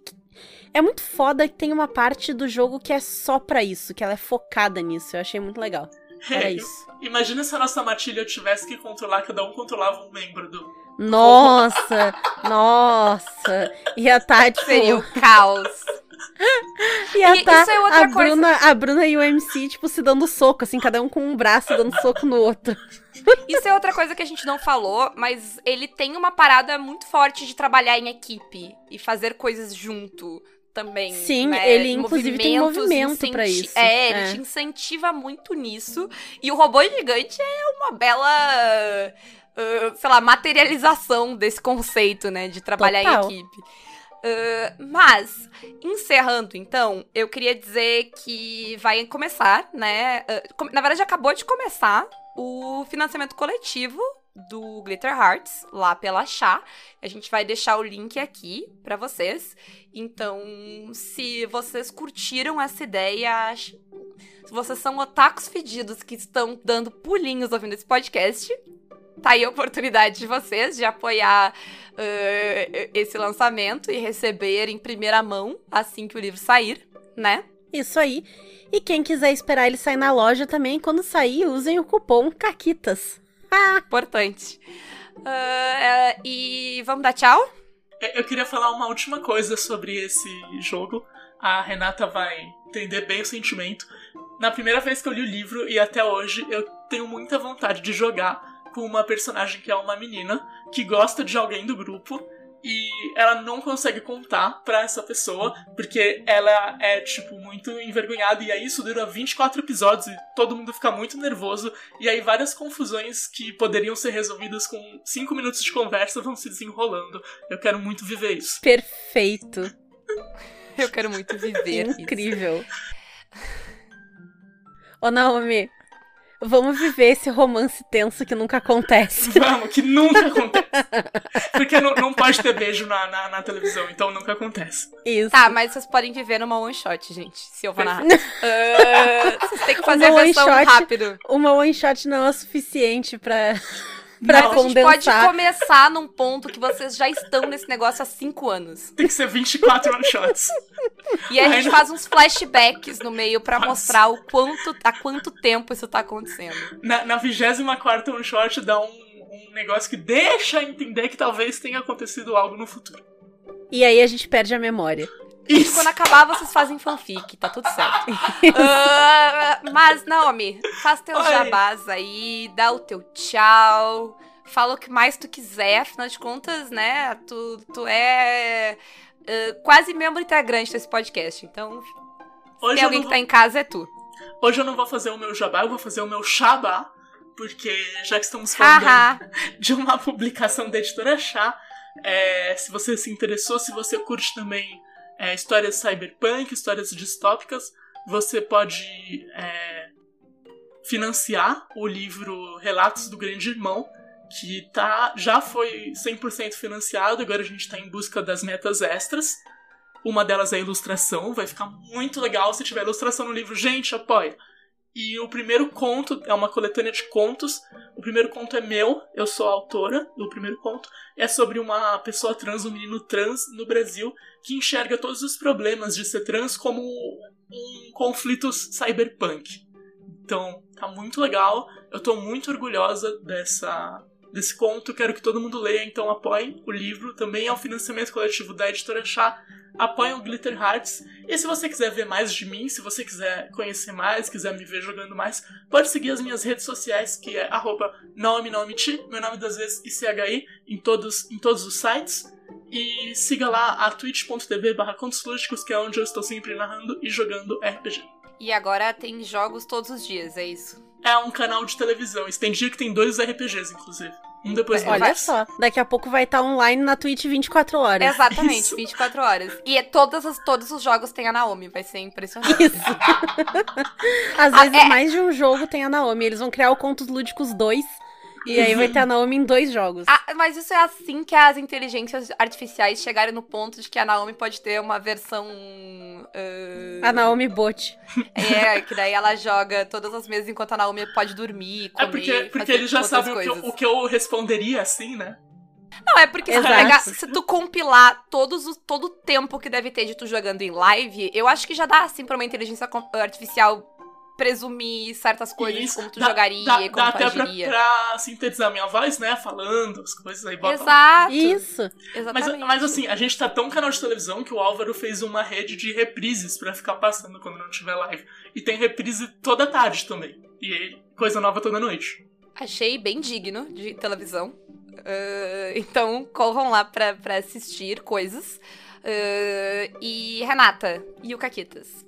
é muito foda que tem uma parte do jogo que é só pra isso, que ela é focada nisso. Eu achei muito legal. Era Hey, isso. Imagina se a nossa matilha tivesse que controlar, cada um controlava um membro do. Nossa, nossa. Ia tá, tipo, Seria o caos. ia (laughs) E tá isso é outra a coisa. Bruna, a Bruna e o MC, tipo, se dando soco, assim, cada um com um braço dando soco no outro. (laughs) Isso é outra coisa que a gente não falou, mas ele tem uma parada muito forte de trabalhar em equipe e fazer coisas junto também. Sim, né? ele, inclusive, tem movimento pra incenti- isso. É, ele É. te incentiva muito nisso. E o robô gigante é uma bela. ah, sei lá, materialização desse conceito, né? De trabalhar Total. em equipe. Ah, mas, encerrando então, eu queria dizer que vai começar, né? com- na verdade, acabou de começar o financiamento coletivo do Glitter Hearts, lá pela Chá. A gente vai deixar o link aqui pra vocês. Então, se vocês curtiram essa ideia, se vocês são otakus fedidos que estão dando pulinhos ouvindo esse podcast, tá aí a oportunidade de vocês de apoiar eh, esse lançamento e receber em primeira mão assim que o livro sair, né? Isso aí. E quem quiser esperar ele sair na loja também, quando sair, usem o cupom CAQUITAS. (laughs) Importante. Eh, e vamos dar tchau? É, Eu queria falar uma última coisa sobre esse jogo. A Renata vai entender bem o sentimento. Na primeira vez que eu li o livro e até hoje, eu tenho muita vontade de jogar com uma personagem que é uma menina que gosta de alguém do grupo e ela não consegue contar pra essa pessoa porque ela é tipo muito envergonhada e aí isso dura 24 episódios e todo mundo fica muito nervoso e aí várias confusões que poderiam ser resolvidas com 5 minutos de conversa vão se desenrolando. Eu quero muito viver isso. Perfeito. (laughs) Eu quero muito viver. (laughs) isso. Incrível. Ô, Naomi, vamos viver esse romance tenso que nunca acontece. (laughs) Vamos, que nunca acontece. Porque não, não pode ter beijo na, na, na televisão, então nunca acontece. Isso. Tá, mas vocês podem viver numa one shot, gente. Se eu vou narrar. (laughs) Ah, vocês têm que fazer a Uma one versão shot. rápido. Uma one shot não é o suficiente pra, pra Mas a gente pode condensar. começar num ponto que vocês já estão nesse negócio há cinco anos. Tem que ser 24 one shots. E a gente faz uns flashbacks no meio pra Nossa. mostrar o quanto, há quanto tempo isso tá acontecendo. Na, na 24 one shot dá um, um negócio que deixa entender que talvez tenha acontecido algo no futuro. E aí a gente perde a memória. Isso. Quando acabar, vocês fazem fanfic, tá tudo certo. (laughs) Ah, mas, Naomi, faz teus Oi. jabás aí, dá o teu tchau, fala o que mais tu quiser, afinal de contas, né, tu, tu é ah, quase membro integrante desse podcast, então se Hoje tem alguém que tá em casa, é tu. hoje eu não vou fazer o meu jabá, eu vou fazer o meu xabá. Porque já que estamos falando de uma publicação da editora Chá. É, se você se interessou, se você curte também é, histórias cyberpunk, histórias distópicas, você pode é, financiar o livro Relatos do Grande Irmão, que tá, já foi 100% financiado, agora a gente está em busca das metas extras. Uma delas é a ilustração, vai ficar muito legal se tiver ilustração no livro. Gente, apoia! E o primeiro conto é uma coletânea de contos. O primeiro conto é meu, eu sou a autora do primeiro conto. É sobre uma pessoa trans, um menino trans no Brasil, que enxerga todos os problemas de ser trans como um conflito cyberpunk. Então, tá muito legal. Eu tô muito orgulhosa dessa desse conto. Quero que todo mundo leia, então apoiem o livro. Também é um financiamento coletivo da editora Chá. Apoiem o Glitter Hearts. E se você quiser ver mais de mim, se você quiser conhecer mais, quiser me ver jogando mais, pode seguir as minhas redes sociais, que é arroba meu nome das vezes ICHI, em todos, em todos os sites. E siga lá a twitch.tv barra que é onde eu estou sempre narrando e jogando RPG. E agora tem jogos todos os dias, é isso. É um canal de televisão. E tem dia que tem dois RPGs, inclusive. Um depois do Olha outro. só, daqui a pouco vai estar online na Twitch 24 horas. Exatamente, Isso. 24 horas. E é todas as, todos os jogos tem a Naomi, vai ser impressionante. Isso. (laughs) Às Ah, vezes é. mais de um jogo tem a Naomi. Eles vão criar o Contos Lúdicos 2. E aí vai ter a Naomi em dois jogos. Ah, mas isso é assim que as inteligências artificiais chegarem no ponto de que a Naomi pode ter uma versão. ah, A Naomi Bot. É, que daí ela joga todas as mesas enquanto a Naomi pode dormir, É comer, porque, porque fazer ele já outras sabe o que, eu, o que eu responderia assim, né? Não, é porque se tu, pegar, se tu compilar todos os, todo o tempo que deve ter de tu jogando em live, eu acho que já dá, assim, pra uma inteligência artificial presumir certas coisas Isso. como tu Dá- jogaria dá, e dá como tu até pra, agiria. pra sintetizar minha voz, né? Falando as coisas aí. Bota Exato. Isso. Mas, Exatamente. mas assim, a gente tá tão canal de televisão que o Álvaro fez uma rede de reprises pra ficar passando quando não tiver live. E tem reprise toda tarde também. E coisa nova toda noite. Achei bem digno de televisão. Ah, então, corram lá pra, pra assistir coisas. Ah, e Renata, e o Caquitas?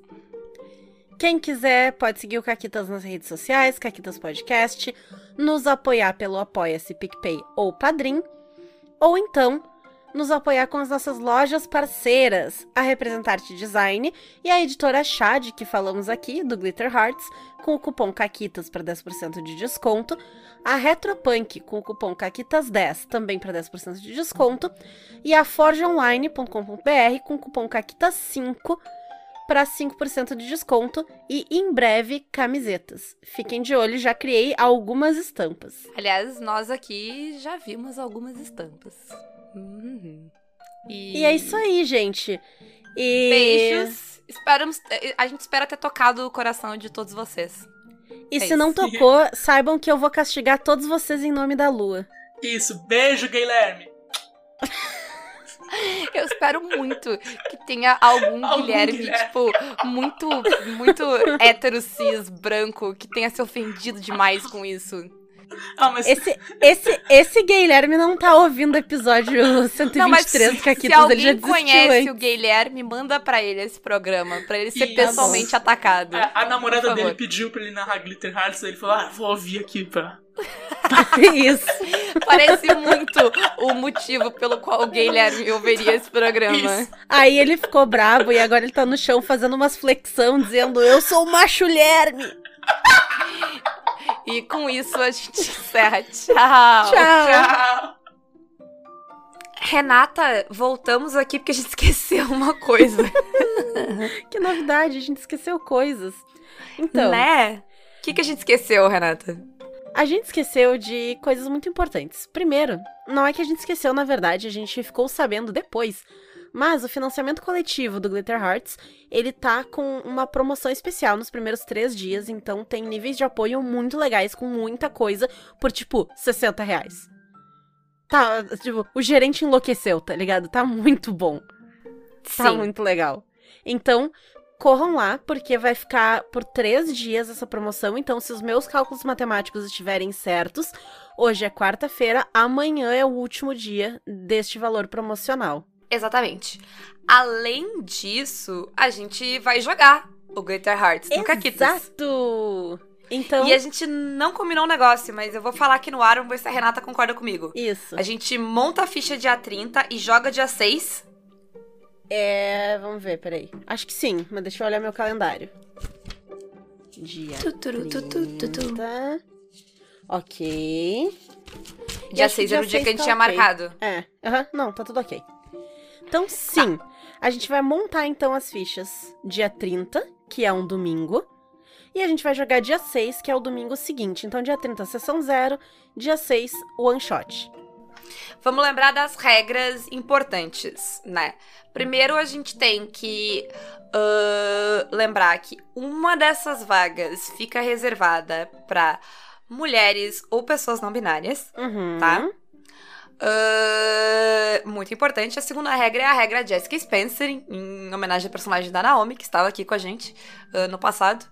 Quem quiser pode seguir o Caquitas nas redes sociais, Caquitas Podcast, nos apoiar pelo Apoia-se PicPay ou Padrim, ou então nos apoiar com as nossas lojas parceiras, a Representarte Design e a editora Chad, que falamos aqui, do Glitter Hearts, com o cupom CAQUITAS para 10% de desconto, a Retropunk com o cupom CAQUITAS10 também para 10% de desconto, e a forgeonline.com.br com o cupom CAQUITAS5 para 5% de desconto e em breve camisetas. Fiquem de olho, já criei algumas estampas. Aliás, nós aqui já vimos algumas estampas. Uhum. E... E é isso aí, gente. E Beijos. Esperamos, a gente espera ter tocado o coração de todos vocês. E É se não isso. (laughs) tocou, saibam que eu vou castigar todos vocês em nome da lua. Isso, beijo, Guilherme. (laughs) Eu espero muito que tenha algum, Algum Guilherme, Guilherme. tipo, muito, muito (laughs) hétero cis, branco, que tenha se ofendido demais com isso. Ah, mas Esse, esse, esse Guilherme não tá ouvindo o episódio 123 Não, mas do se Caquitas, ele já alguém conhece antes. o Guilherme, manda pra ele esse programa, pra ele ser Isso. pessoalmente atacado. a, a namorada dele pediu pra ele narrar Glitter Hearts, aí ele falou, ah, vou ouvir aqui pra... (laughs) Isso. Parece muito o motivo pelo qual o Guilherme ouviria esse programa. Isso. Aí ele ficou bravo e agora ele tá no chão fazendo umas flexão, dizendo eu sou o macho Lerme. E com isso a gente encerra. Tchau. Tchau. Tchau. Renata, voltamos aqui porque a gente esqueceu uma coisa. (laughs) Que novidade, a gente esqueceu coisas. Então, né? O que, que a gente esqueceu, Renata? A gente esqueceu de coisas muito importantes. Primeiro, não é que a gente esqueceu, na verdade, a gente ficou sabendo depois. Mas o financiamento coletivo do Glitter Hearts, ele tá com uma promoção especial nos primeiros três dias, então tem níveis de apoio muito legais, com muita coisa, por tipo, 60 reais. Tá, tipo, o gerente enlouqueceu, tá ligado? Tá muito bom. Tá Sim. muito legal. Então, corram lá, porque vai ficar por três dias essa promoção. Então, se os meus cálculos matemáticos estiverem certos, hoje é quarta-feira, amanhã é o último dia deste valor promocional. Exatamente. Além disso, a gente vai jogar o Glitter Hearts no Caquitas. Exato! Então, E a gente não combinou um negócio, mas eu vou falar aqui no ar, vamos ver se a Renata concorda comigo. isso. A gente monta a ficha dia 30 e joga dia 6. É, vamos ver, peraí. Acho que sim, mas deixa eu olhar meu calendário. Dia Tuturu, tutu, tutu. 30. Ok. Dia acho que 6 era o dia que a gente seis tinha tá ok. marcado. É, aham, não, tá tudo ok. Então, sim, a gente vai montar então as fichas dia 30, que é um domingo, e a gente vai jogar dia 6, que é o domingo seguinte. Então, dia 30, sessão 0, dia 6, one shot. Vamos lembrar das regras importantes, né? Primeiro, a gente tem que ah, lembrar que uma dessas vagas fica reservada para mulheres ou pessoas não binárias, Uhum. tá? Ah, muito importante. A segunda regra é a regra Jessica Spencer, em, em homenagem ao personagem da Naomi, que estava aqui com a gente ah, no passado.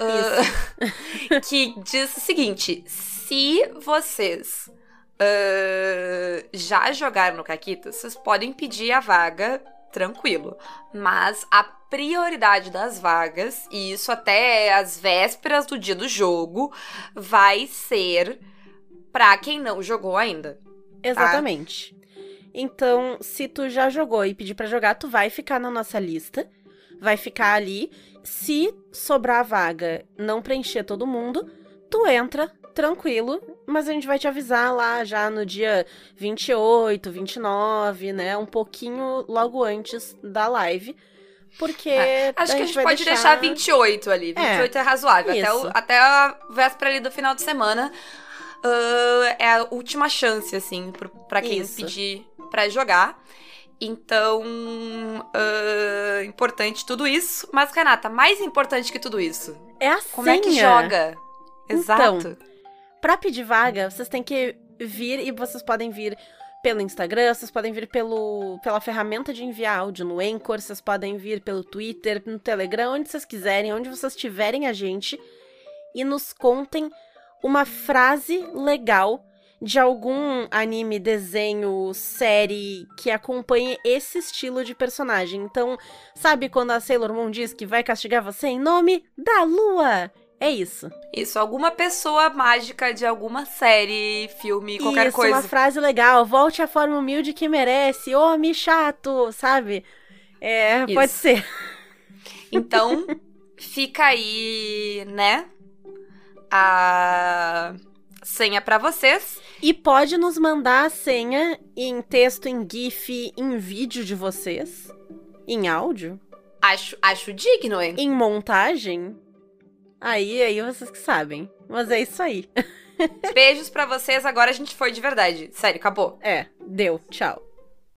Ah, (laughs) que diz o seguinte: se vocês ah, já jogaram no Caquitas, vocês podem pedir a vaga tranquilo. Mas a prioridade das vagas, e isso até as vésperas do dia do jogo, vai ser pra quem não jogou ainda. Exatamente. Então, se tu já jogou e pedir pra jogar, tu vai ficar na nossa lista. Vai ficar ali. Se sobrar vaga, não preencher todo mundo, tu entra tranquilo, mas a gente vai te avisar lá já no dia 28, 29, né? Um pouquinho logo antes da live. Porque. Acho a que a gente pode deixar 28 ali. 28 é, razoável. Até, o- até a véspera ali do final de semana. ah, é a última chance, assim, pra quem Isso. pedir pra jogar. Então, uh, importante tudo isso. Mas, Renata, mais importante que tudo isso. É a Como é que joga? Exato. Pra pedir vaga, vocês têm que vir e vocês podem vir pelo Instagram, vocês podem vir pelo, pela ferramenta de enviar áudio no Anchor, vocês podem vir pelo Twitter, no Telegram, onde vocês quiserem, onde vocês tiverem a gente e nos contem uma frase legal de algum anime, desenho, série que acompanhe esse estilo de personagem. Então, sabe quando a Sailor Moon diz que vai castigar você em nome da lua? É isso. Isso, alguma pessoa mágica de alguma série, filme, qualquer isso, coisa. uma frase legal. Volte à forma humilde que merece. Homem chato, sabe? É, pode Isso. ser. Então, fica aí, né? A senha pra vocês. E pode nos mandar a senha em texto, em GIF, em vídeo de vocês. Em áudio. Acho, acho digno, hein? Em montagem. Aí, aí vocês que sabem. Mas é isso aí. (laughs) Beijos pra vocês. Agora a gente foi de verdade. Sério, acabou. É, deu. Tchau.